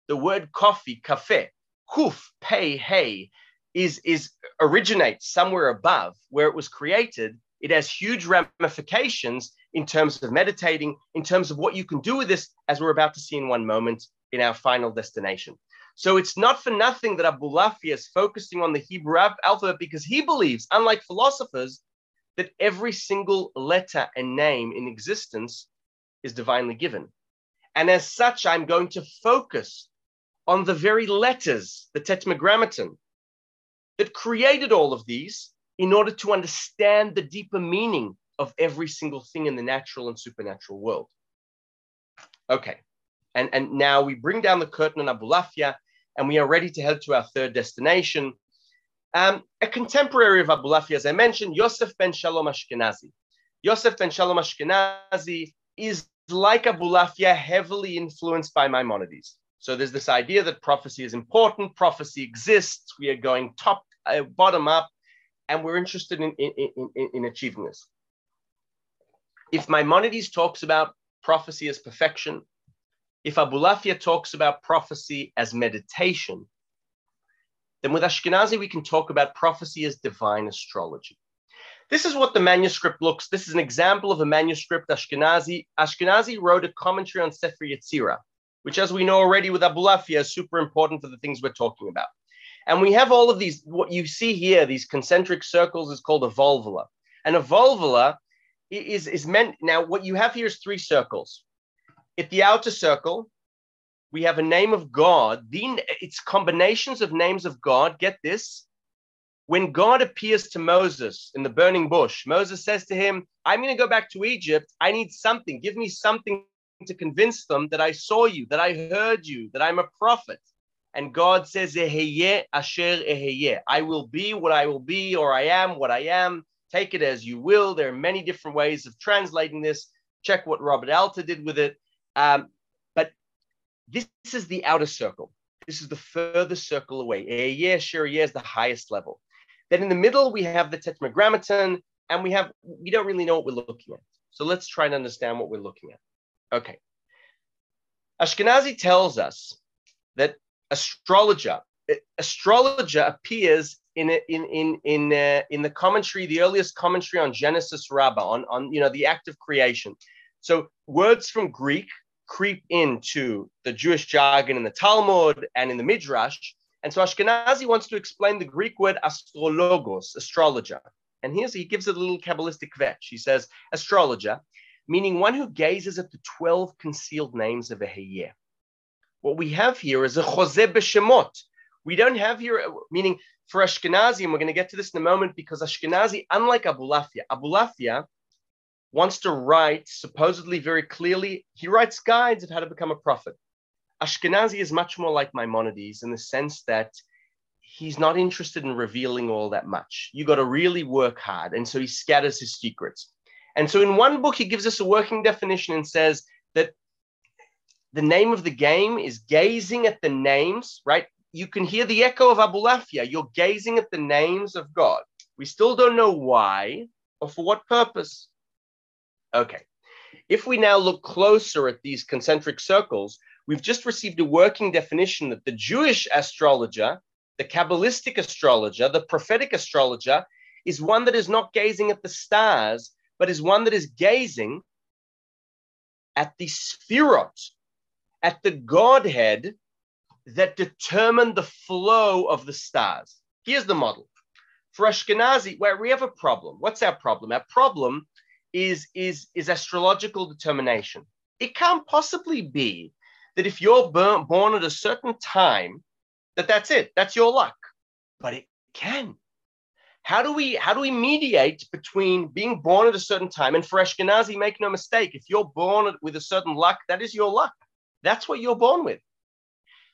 the word coffee, cafe, kuf, pei, hey, is, is originates somewhere above where it was created, it has huge ramifications in terms of meditating, in terms of what you can do with this, as we're about to see in one moment in our final destination. So it's not for nothing that Abu Abulafia is focusing on the Hebrew alphabet because he believes, unlike philosophers, that every single letter and name in existence is divinely given. And as such, I'm going to focus on the very letters, the tetragrammaton, that created all of these in order to understand the deeper meaning of every single thing in the natural and supernatural world. Okay, and, and now we bring down the curtain on Abulafia and we are ready to head to our third destination, um, a contemporary of Abulafia, as I mentioned, Yosef ben Shalom Ashkenazi. Yosef ben Shalom Ashkenazi is like Abulafia, heavily influenced by Maimonides. So there's this idea that prophecy is important, prophecy exists, we are going top, uh, bottom up, and we're interested in, in, in, in achieving this. If Maimonides talks about prophecy as perfection, if Abulafia talks about prophecy as meditation, then with Ashkenazi, we can talk about prophecy as divine astrology. This is what the manuscript looks. This is an example of a manuscript Ashkenazi. Ashkenazi wrote a commentary on Sefer Yetzirah, which, as we know already with Abulafia, is super important for the things we're talking about. And we have all of these, what you see here, these concentric circles is called a volvelle. And a volvelle is, is meant. Now, what you have here is three circles. At the outer circle, we have a name of God. The, it's combinations of names of God. Get this. When God appears to Moses in the burning bush, Moses says to him, I'm going to go back to Egypt. I need something. Give me something to convince them that I saw you, that I heard you, that I'm a prophet. And God says, asher I will be what I will be, or I am what I am. Take it as you will. There are many different ways of translating this. Check what Robert Alter did with it. Um, but this, this, is the outer circle. This is the furthest circle away. Eheyeh, Asher is the highest level. Then in the middle, we have the Tetragrammaton, and we have, we don't really know what we're looking at. So let's try and understand what we're looking at. Okay. Ashkenazi tells us that astrologer, astrologer appears in in in in uh, in the commentary, the earliest commentary on Genesis Rabbah, on on you know the act of creation. So words from Greek creep into the Jewish jargon in the Talmud and in the Midrash. And so Ashkenazi wants to explain the Greek word astrologos, astrologer. And here's he gives it a little Kabbalistic vetch. He says, astrologer meaning one who gazes at the 12 concealed names of Eheyeh. What we have here is a Hozeh Beshemot. We don't have here, meaning for Ashkenazi, and we're going to get to this in a moment, because Ashkenazi, unlike Abulafia, Abulafia wants to write supposedly very clearly, he writes guides of how to become a prophet. Ashkenazi is much more like Maimonides in the sense that he's not interested in revealing all that much. You got to really work hard. And so he scatters his secrets. And so in one book, he gives us a working definition and says that the name of the game is gazing at the names, right? You can hear the echo of Abulafia. You're gazing at the names of God. We still don't know why or for what purpose. Okay. If we now look closer at these concentric circles, we've just received a working definition that the Jewish astrologer, the Kabbalistic astrologer, the prophetic astrologer, is one that is not gazing at the stars, but is one that is gazing at the sefirot, at the Godhead that determine the flow of the stars. Here's the model. For Ashkenazi, where we have a problem. What's our problem? Our problem is, is, is astrological determination. It can't possibly be that if you're born at a certain time, that that's it, that's your luck. But it can how do we how do we mediate between being born at a certain time and for Ashkenazi, make no mistake, if you're born with a certain luck, that is your luck. That's what you're born with.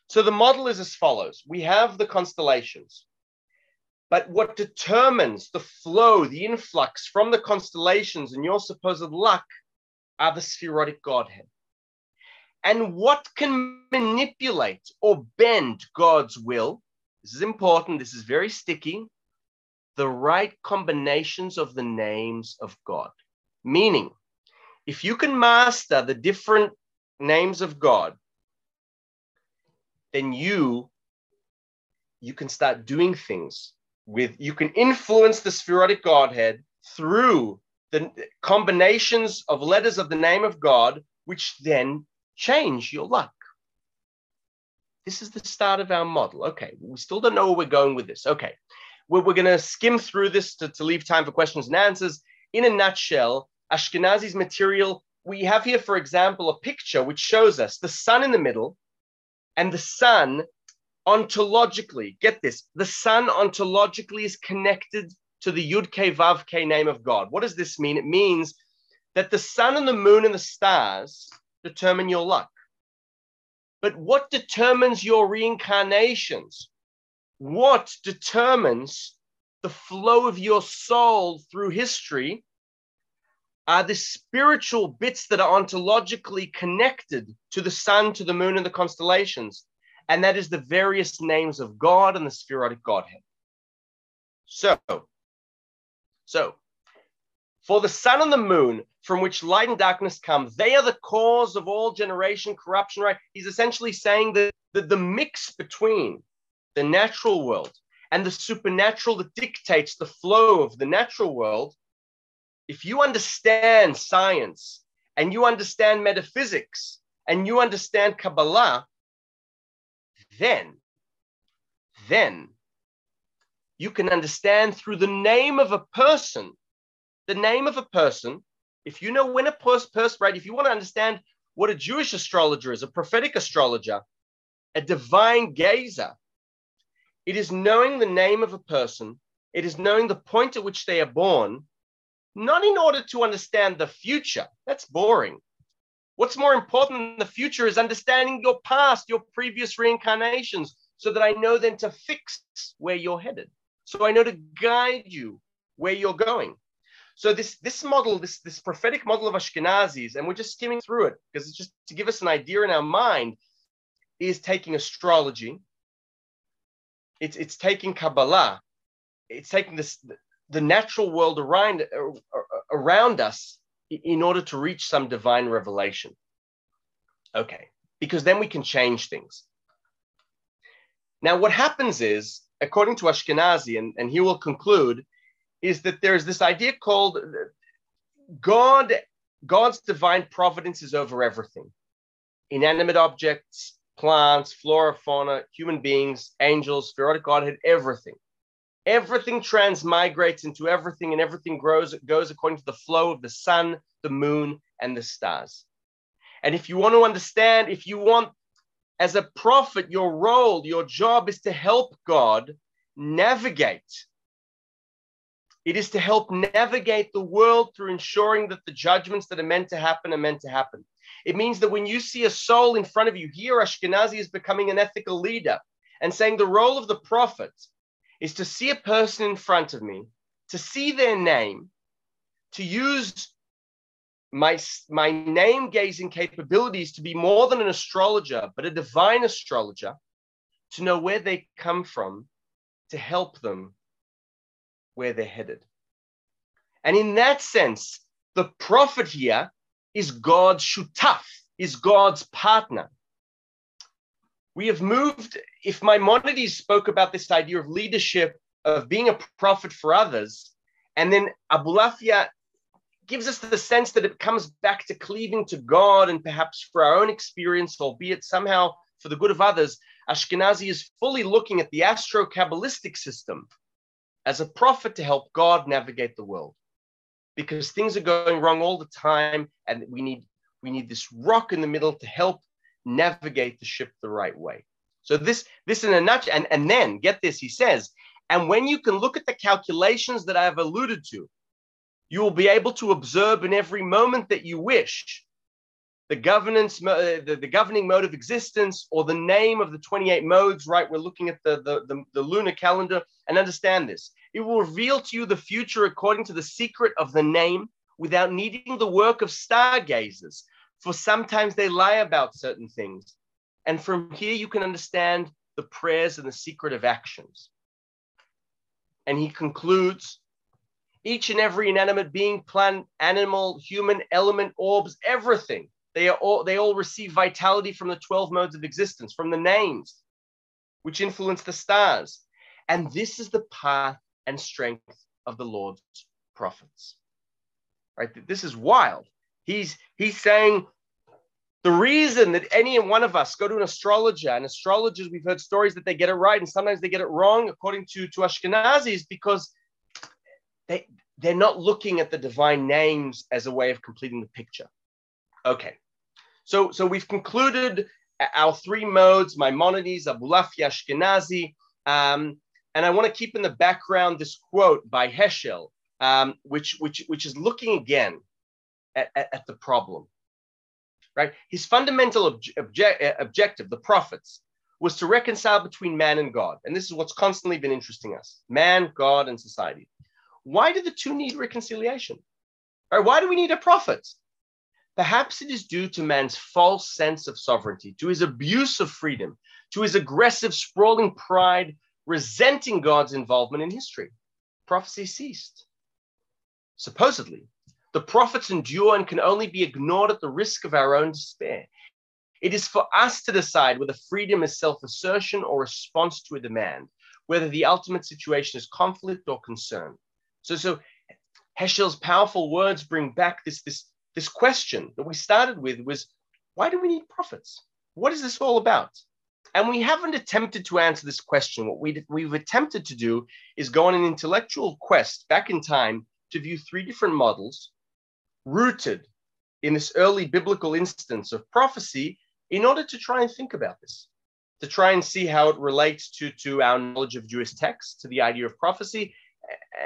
So the model is as follows: we have the constellations, but what determines the flow, the influx from the constellations and your supposed luck are the sefirotic Godhead. And what can manipulate or bend God's will? This is important. This is very sticky the right combinations of the names of God. Meaning, if you can master the different names of God, then you you can start doing things with you can influence the sefirotic godhead through the combinations of letters of the name of God, which then change your luck. This is the start of our model. Okay, we still don't know where we're going with this. Okay, we're, we're going to skim through this to, to leave time for questions and answers. In a nutshell, Ashkenazi's material, we have here, for example, a picture which shows us the sun in the middle and the sun ontologically, get this, the sun ontologically is connected to the Yud K Vav K name of God. What does this mean? It means that the sun and the moon and the stars determine your luck. But what determines your reincarnations? what determines the flow of your soul through history are the spiritual bits that are ontologically connected to the sun, to the moon, and the constellations. And that is the various names of God and the sefirotic Godhead. So, so for the sun and the moon, from which light and darkness come, they are the cause of all generation, corruption, right? He's essentially saying that the, the mix between the natural world and the supernatural that dictates the flow of the natural world, if you understand science and you understand metaphysics and you understand Kabbalah, then, then you can understand through the name of a person, the name of a person, if you know when a person, right, if you want to understand what a Jewish astrologer is, a prophetic astrologer, a divine gazer, it is knowing the name of a person, it is knowing the point at which they are born, not in order to understand the future. That's boring. What's more important in the future is understanding your past, your previous reincarnations, so that I know then to fix where you're headed. So I know to guide you where you're going. So this this model, this this prophetic model of Ashkenazis, and we're just skimming through it because it's just to give us an idea in our mind, is taking astrology. It's it's taking Kabbalah, it's taking this the natural world around uh, uh, around us in order to reach some divine revelation. Okay, because then we can change things. Now, what happens is, according to Ashkenazi, and, and he will conclude, is that there's this idea called uh, God, God's divine providence is over everything. Inanimate objects, plants, flora, fauna, human beings, angels, spiritic Godhead, everything. Everything transmigrates into everything, and everything grows, goes according to the flow of the sun, the moon, and the stars. And if you want to understand, if you want, as a prophet, your role, your job is to help God navigate it is to help navigate the world through ensuring that the judgments that are meant to happen are meant to happen. It means that when you see a soul in front of you, here Ashkenazi is becoming an ethical leader and saying the role of the prophet is to see a person in front of me, to see their name, to use my, my name gazing capabilities to be more than an astrologer, but a divine astrologer, to know where they come from, to help them where they're headed. And in that sense, the prophet here is God's shutaf, is God's partner. We have moved, if Maimonides spoke about this idea of leadership, of being a prophet for others, and then Abulafia gives us the sense that it comes back to cleaving to God and perhaps for our own experience, albeit somehow for the good of others, Ashkenazi is fully looking at the astro Kabbalistic system as a prophet to help God navigate the world. Because things are going wrong all the time and we need we need this rock in the middle to help navigate the ship the right way so this this in a nutshell and, and then get this he says and when you can look at the calculations that i have alluded to you will be able to observe in every moment that you wish the governance, uh, the, the governing mode of existence, or the name of the 28 modes, right? We're looking at the, the, the, the lunar calendar and understand this. It will reveal to you the future according to the secret of the name without needing the work of stargazers, for sometimes they lie about certain things. And from here, you can understand the prayers and the secret of actions. And he concludes each and every inanimate being, plant, animal, human, element, orbs, everything they are all they all receive vitality from the 12 modes of existence, from the names, which influence the stars. And this is the path and strength of the Lord's prophets. Right? This is wild. He's he's saying the reason that any one of us go to an astrologer, and astrologers, we've heard stories that they get it right, and sometimes they get it wrong, according to, to Ashkenazi, is because they, they're not looking at the divine names as a way of completing the picture. Okay. So, so we've concluded our three modes, Maimonides, Abulafia, Ashkenazi. Um, and I want to keep in the background this quote by Heschel, um, which, which, which is looking again at, at, the problem. Right? His fundamental obje- obje- uh, objective, the prophets, was to reconcile between man and God. And this is what's constantly been interesting us man, God, and society. Why do the two need reconciliation? Or why do we need a prophet? Perhaps it is due to man's false sense of sovereignty, to his abuse of freedom, to his aggressive, sprawling pride, resenting God's involvement in history. Prophecy ceased. Supposedly, the prophets endure and can only be ignored at the risk of our own despair. It is for us to decide whether freedom is self assertion or response to a demand, whether the ultimate situation is conflict or concern. So, so Heschel's powerful words bring back this, this this question that we started with was why do we need prophets? What is this all about? And we haven't attempted to answer this question. What we, we've attempted to do is go on an intellectual quest back in time to view three different models rooted in this early biblical instance of prophecy in order to try and think about this, to try and see how it relates to, to our knowledge of Jewish texts, to the idea of prophecy,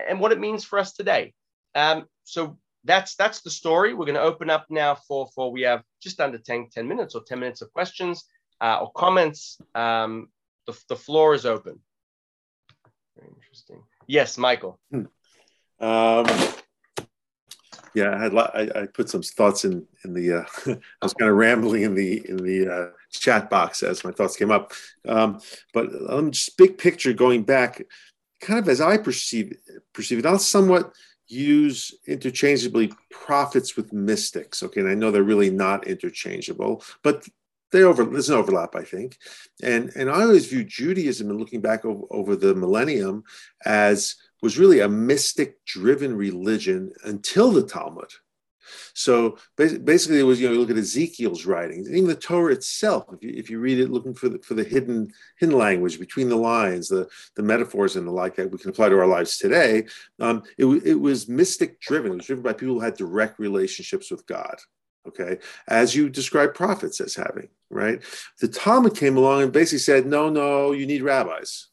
and what it means for us today. Um, so that's that's the story. We're going to open up now for for we have just under 10, 10 minutes or 10 minutes of questions uh, or comments. Um, the, the floor is open. Very interesting. Yes, Michael. Hmm.
Um, yeah, I had I, I, put some thoughts in in the. Uh, I was kind of rambling in the in the uh, chat box as my thoughts came up. Um, but um, just big picture going back, kind of as I perceive perceive it, I'll somewhat use interchangeably prophets with mystics. Okay, and I know they're really not interchangeable, but they over there's an overlap, I think. And and I always view Judaism and looking back over, over the millennium as was really a mystic driven religion until the Talmud. So basically, it was you know you look at Ezekiel's writings, even the Torah itself. If you, if you read it, looking for the for the hidden hidden language between the lines, the the metaphors and the like that we can apply to our lives today, um, it, it was mystic driven. It was driven by people who had direct relationships with God okay, as you describe prophets as having, right? The Talmud came along and basically said, no, no, you need rabbis.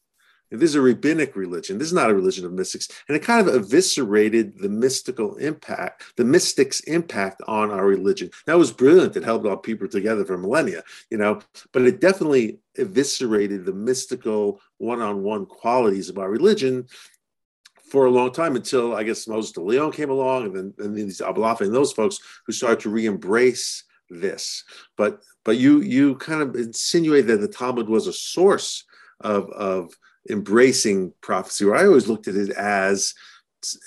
This is a rabbinic religion. This is not a religion of mystics. And it kind of eviscerated the mystical impact, the mystics' impact on our religion. That was brilliant. It held all people together for millennia, you know, but it definitely eviscerated the mystical one-on-one qualities of our religion for a long time until I guess Moses de Leon came along and then, and these Abulafia and those folks who started to re-embrace this. But but you you kind of insinuate that the Talmud was a source of of embracing prophecy, or I always looked at it as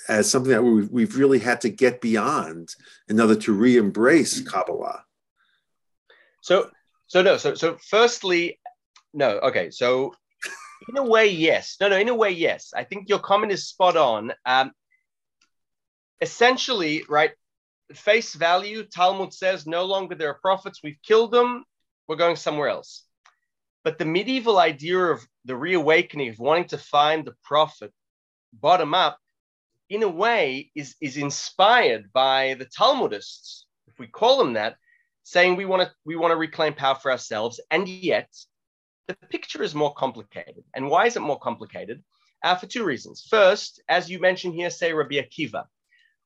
as something that we've, we've really had to get beyond in order to re-embrace Kabbalah.
So so no, so so firstly, no, okay, so in a way, yes. No, no, in a way, yes. I think your comment is spot on. Um, essentially, right, face value, Talmud says no longer there are prophets, we've killed them, we're going somewhere else. But the medieval idea of the reawakening, of wanting to find the prophet bottom up, in a way, is, is inspired by the Talmudists, if we call them that, saying we want to we want to reclaim power for ourselves, and yet the picture is more complicated. And why is it more complicated? Uh, for two reasons. First, as you mentioned here, say Rabbi Akiva,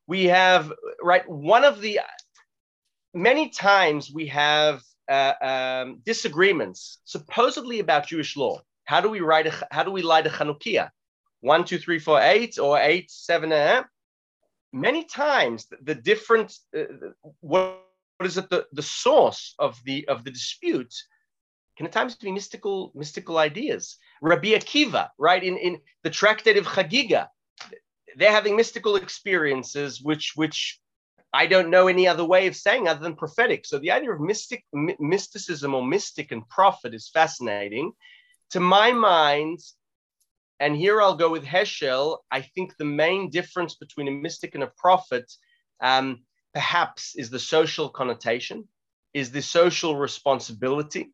we have, right, one of the, many times we have uh, um, disagreements supposedly about Jewish law. How do we write, a, how do we light a Chanukiah? One, two, three, four, eight, or eight, seven, uh, many times the, the different, uh, what, what is it, the, the source of the, of the dispute can at times be mystical, mystical ideas. Rabbi Akiva, right, in, in the tractate of Chagiga, they're having mystical experiences, which which I don't know any other way of saying other than prophetic. So the idea of mystic, mysticism or mystic and prophet is fascinating. To my mind, and here I'll go with Heschel, I think the main difference between a mystic and a prophet um, perhaps is the social connotation, is the social responsibility.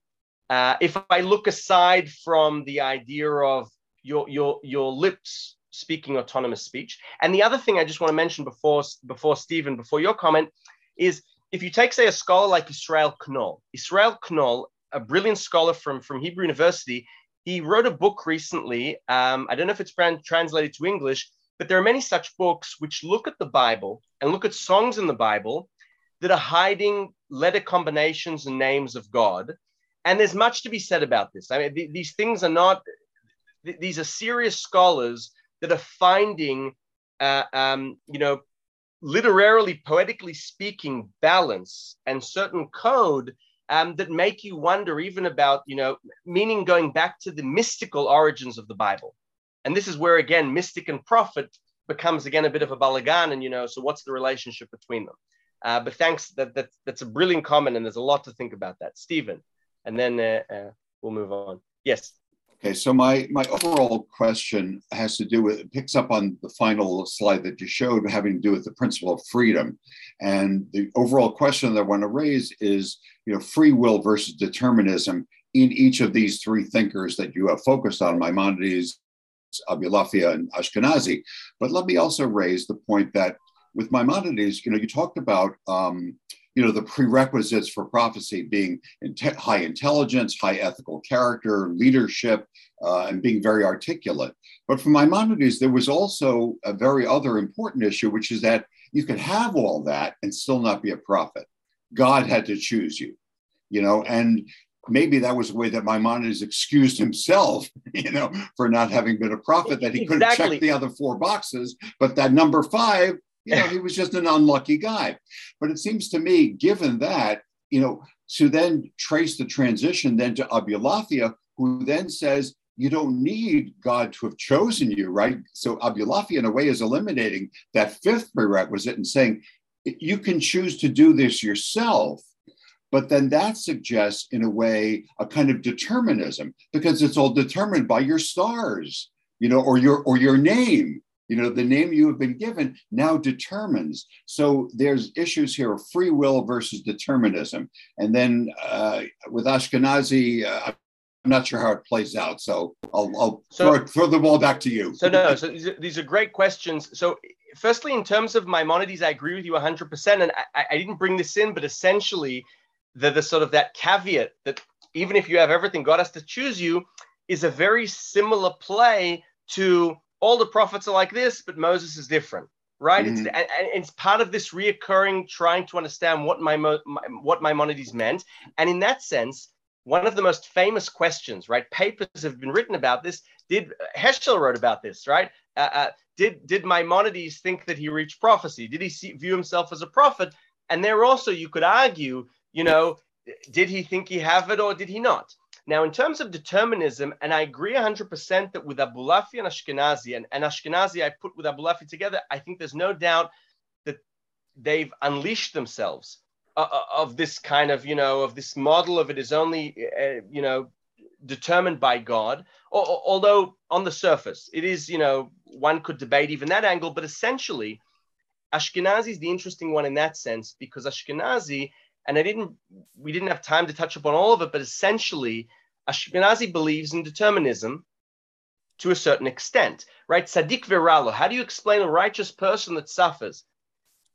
Uh, if I look aside from the idea of your, your, your lips speaking autonomous speech, and the other thing I just want to mention before, before Stephen, before your comment, is if you take, say, a scholar like Israel Knohl, Israel Knohl, a brilliant scholar from, from Hebrew University, he wrote a book recently. Um, I don't know if it's translated to English, but there are many such books which look at the Bible and look at songs in the Bible that are hiding letter combinations and names of God and there's much to be said about this. I mean, th- these things are not; th- these are serious scholars that are finding, uh, um, you know, literarily, poetically speaking, balance and certain code um, that make you wonder even about, you know, meaning going back to the mystical origins of the Bible. And this is where again, mystic and prophet becomes again a bit of a balagan, and you know, so what's the relationship between them? Uh, but thanks, that, that that's a brilliant comment, and there's a lot to think about that, Stephen and then uh, uh, we'll move on. Yes.
Okay, so my, my overall question has to do with, it picks up on the final slide that you showed having to do with the principle of freedom. And the overall question that I want to raise is, you know, free will versus determinism in each of these three thinkers that you have focused on, Maimonides, Abulafia, and Ashkenazi. But let me also raise the point that with Maimonides, you know, you talked about, um, you know, the prerequisites for prophecy being high intelligence, high ethical character, leadership, uh, and being very articulate. But for Maimonides, there was also a very other important issue, which is that you could have all that and still not be a prophet. God had to choose you, you know, and maybe that was the way that Maimonides excused himself, you know, for not having been a prophet, that he couldn't check the other four boxes, but that number five, you know, he was just an unlucky guy. But it seems to me, given that, you know, to then trace the transition then to Abulafia, who then says, you don't need God to have chosen you, right? So Abulafia, in a way, is eliminating that fifth prerequisite and saying, you can choose to do this yourself but then that suggests, in a way, a kind of determinism because it's all determined by your stars, you know, or your or your name. You know, the name you have been given now determines. So there's issues here of free will versus determinism. And then uh, with Ashkenazi, uh, I'm not sure how it plays out. So I'll, I'll so, throw, throw, the ball back to you.
So no, so these are, these are great questions. So firstly, in terms of Maimonides, I agree with you 100%. And I, I didn't bring this in, but essentially, the, the sort of that caveat that even if you have everything, God has to choose you is a very similar play to all the prophets are like this, but Moses is different, right? Mm-hmm. It's, and, and, it's part of this reoccurring trying to understand what my, my what Maimonides meant, and in that sense, one of the most famous questions, right? Papers have been written about this. Did Heschel wrote about this, right? Uh, uh, did did Maimonides think that he reached prophecy? Did he see, view himself as a prophet? And there also, you could argue you know, did he think he have it or did he not? Now, in terms of determinism, and I agree 100% that with Abulafi and Ashkenazi, and, and Ashkenazi I put with Abulafi together, I think there's no doubt that they've unleashed themselves uh, uh of this kind of, you know, of this model of it is only, uh, you know, determined by God. Although on the surface, it is, you know, one could debate even that angle, but essentially, Ashkenazi is the interesting one in that sense because Ashkenazi and I didn't, we didn't have time to touch upon all of it, but essentially, Ashkenazi believes in determinism to a certain extent, right? Sadiq viralo. How do you explain a righteous person that suffers?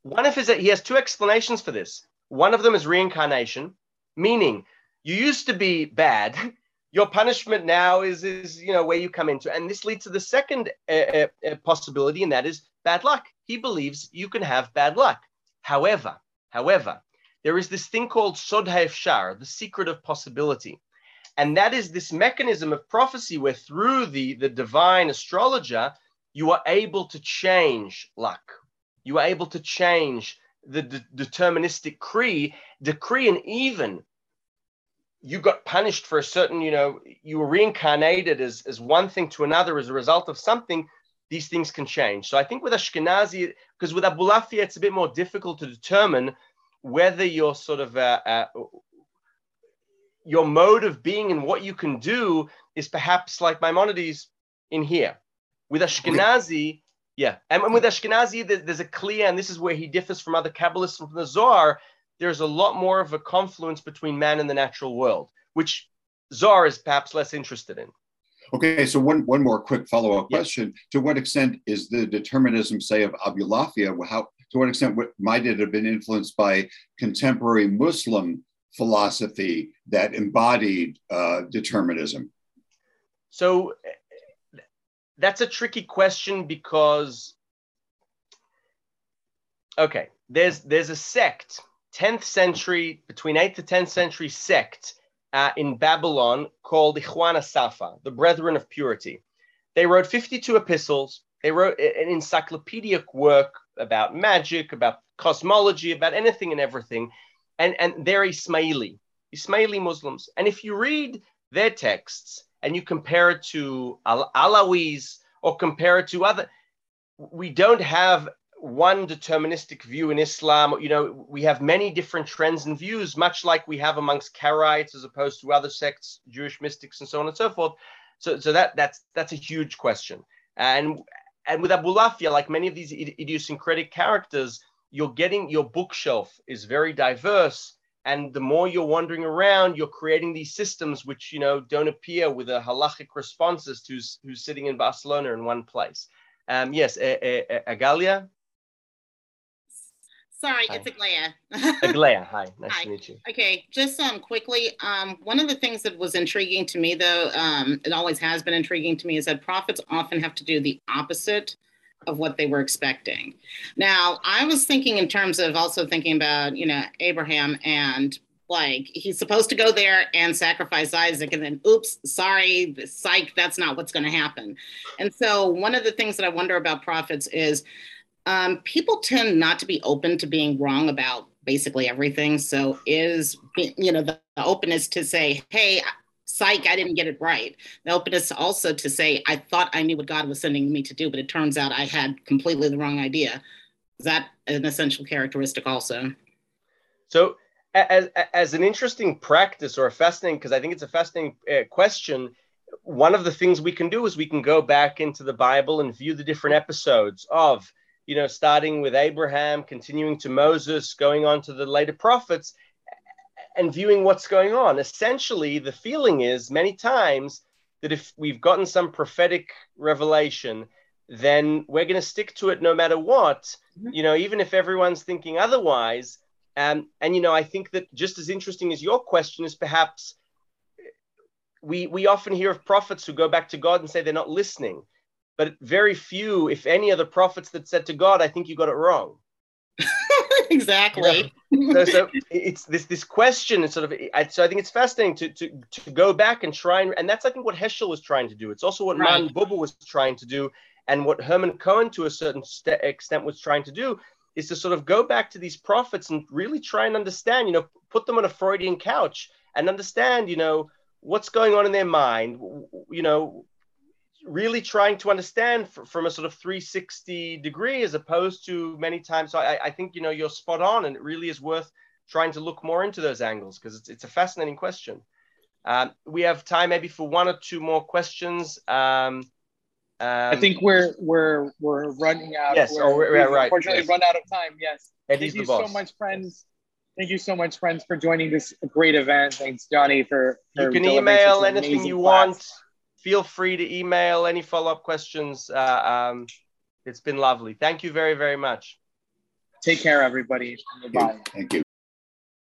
One of his, he has two explanations for this. One of them is reincarnation, meaning you used to be bad. Your punishment now is, is you know, where you come into. And this leads to the second uh, uh, uh possibility, and that is bad luck. He believes you can have bad luck. However, however, there is this thing called Sod HaEfshar, the secret of possibility. And that is this mechanism of prophecy where through the, the divine astrologer, you are able to change luck. You are able to change the de- deterministic decree, decree, and even you got punished for a certain, you know, you were reincarnated as, as one thing to another as a result of something, these things can change. So I think with Ashkenazi, because with Abulafia, it's a bit more difficult to determine whether your sort of uh, uh, your mode of being and what you can do is perhaps like Maimonides in here. With Ashkenazi, yeah, and with Ashkenazi, there's a clear, and this is where he differs from other Kabbalists from the Zohar. There's a lot more of a confluence between man and the natural world, which Zohar is perhaps less interested in.
Okay, so one, one more quick follow-up question. To what extent is the determinism, say, of Abulafia, how, to what extent might it have been influenced by contemporary Muslim philosophy that embodied uh, determinism?
So that's a tricky question because, okay, there's there's a sect, 10th century, between 8th to 10th century sect uh, in Babylon called Ikhwan Safa, the Brethren of Purity. They wrote 52 epistles. They wrote an encyclopedic work about magic, about cosmology, about anything and everything. And, and they're Ismaili, Ismaili Muslims. And if you read their texts and you compare it to Al- Alawis or compare it to other, we don't have one deterministic view in Islam. You know, we have many different trends and views, much like we have amongst Karaites as opposed to other sects, Jewish mystics, and so on and so forth. So, so that that's that's a huge question. And and with Abulafia, like many of these idiosyncratic characters, you're getting your bookshelf is very diverse. And the more you're wandering around, you're creating these systems which you know don't appear with a halachic responses to who's, who's sitting in Barcelona in one place. Um, yes, Agalia.
Sorry, Hi. it's Aglaya.
Aglaya, hi, nice hi. to meet you.
Okay, just um quickly, um, one of the things that was intriguing to me, though, um, it always has been intriguing to me, is that prophets often have to do the opposite of what they were expecting. Now, I was thinking in terms of also thinking about, you know, Abraham and like he's supposed to go there and sacrifice Isaac, and then oops, sorry, psych, that's not what's going to happen. And so, one of the things that I wonder about prophets is um, people tend not to be open to being wrong about basically everything. So is you know the, the openness to say, hey, psych, I didn't get it right. The openness also to say, I thought I knew what God was sending me to do, but it turns out I had completely the wrong idea. Is that an essential characteristic also?
So as, as an interesting practice or a fascinating, because I think it's a fascinating uh, question, one of the things we can do is we can go back into the Bible and view the different episodes of you know, starting with Abraham, continuing to Moses, going on to the later prophets, and viewing what's going on. Essentially, the feeling is many times that if we've gotten some prophetic revelation, then we're going to stick to it no matter what, mm-hmm. you know, even if everyone's thinking otherwise. Um, and, you know, I think that just as interesting as your question is perhaps we, we often hear of prophets who go back to God and say they're not listening but very few, if any, of the prophets that said to God, "I think you got it wrong."
exactly.
You know? so, so, it's this this question. It's sort of I, so I think it's fascinating to to to go back and try and and that's I think what Heschel was trying to do. It's also what right. Martin Buber was trying to do, and what Hermann Cohen to a certain st- extent was trying to do is to sort of go back to these prophets and really try and understand. You know, put them on a Freudian couch and understand. You know what's going on in their mind. You know really trying to understand from a sort of 360 degree as opposed to many times. So I, I think, you know, you're spot on and it really is worth trying to look more into those angles because it's, it's a fascinating question. Um, we have time maybe for one or two more questions. Um,
um, I think we're we're we're running out.
Yes, we're, oh, we're, yeah, right.
Unfortunately, yes. run out of time. Yes. Eddie's Thank you so much, friends. Thank you so much, friends, for joining this great event. Thanks, Johnny, for, for
you can email anything you class. want feel free to email any follow-up questions. Uh, um, it's been lovely. Thank you very, very much.
Take care, everybody. Bye.
Thank you.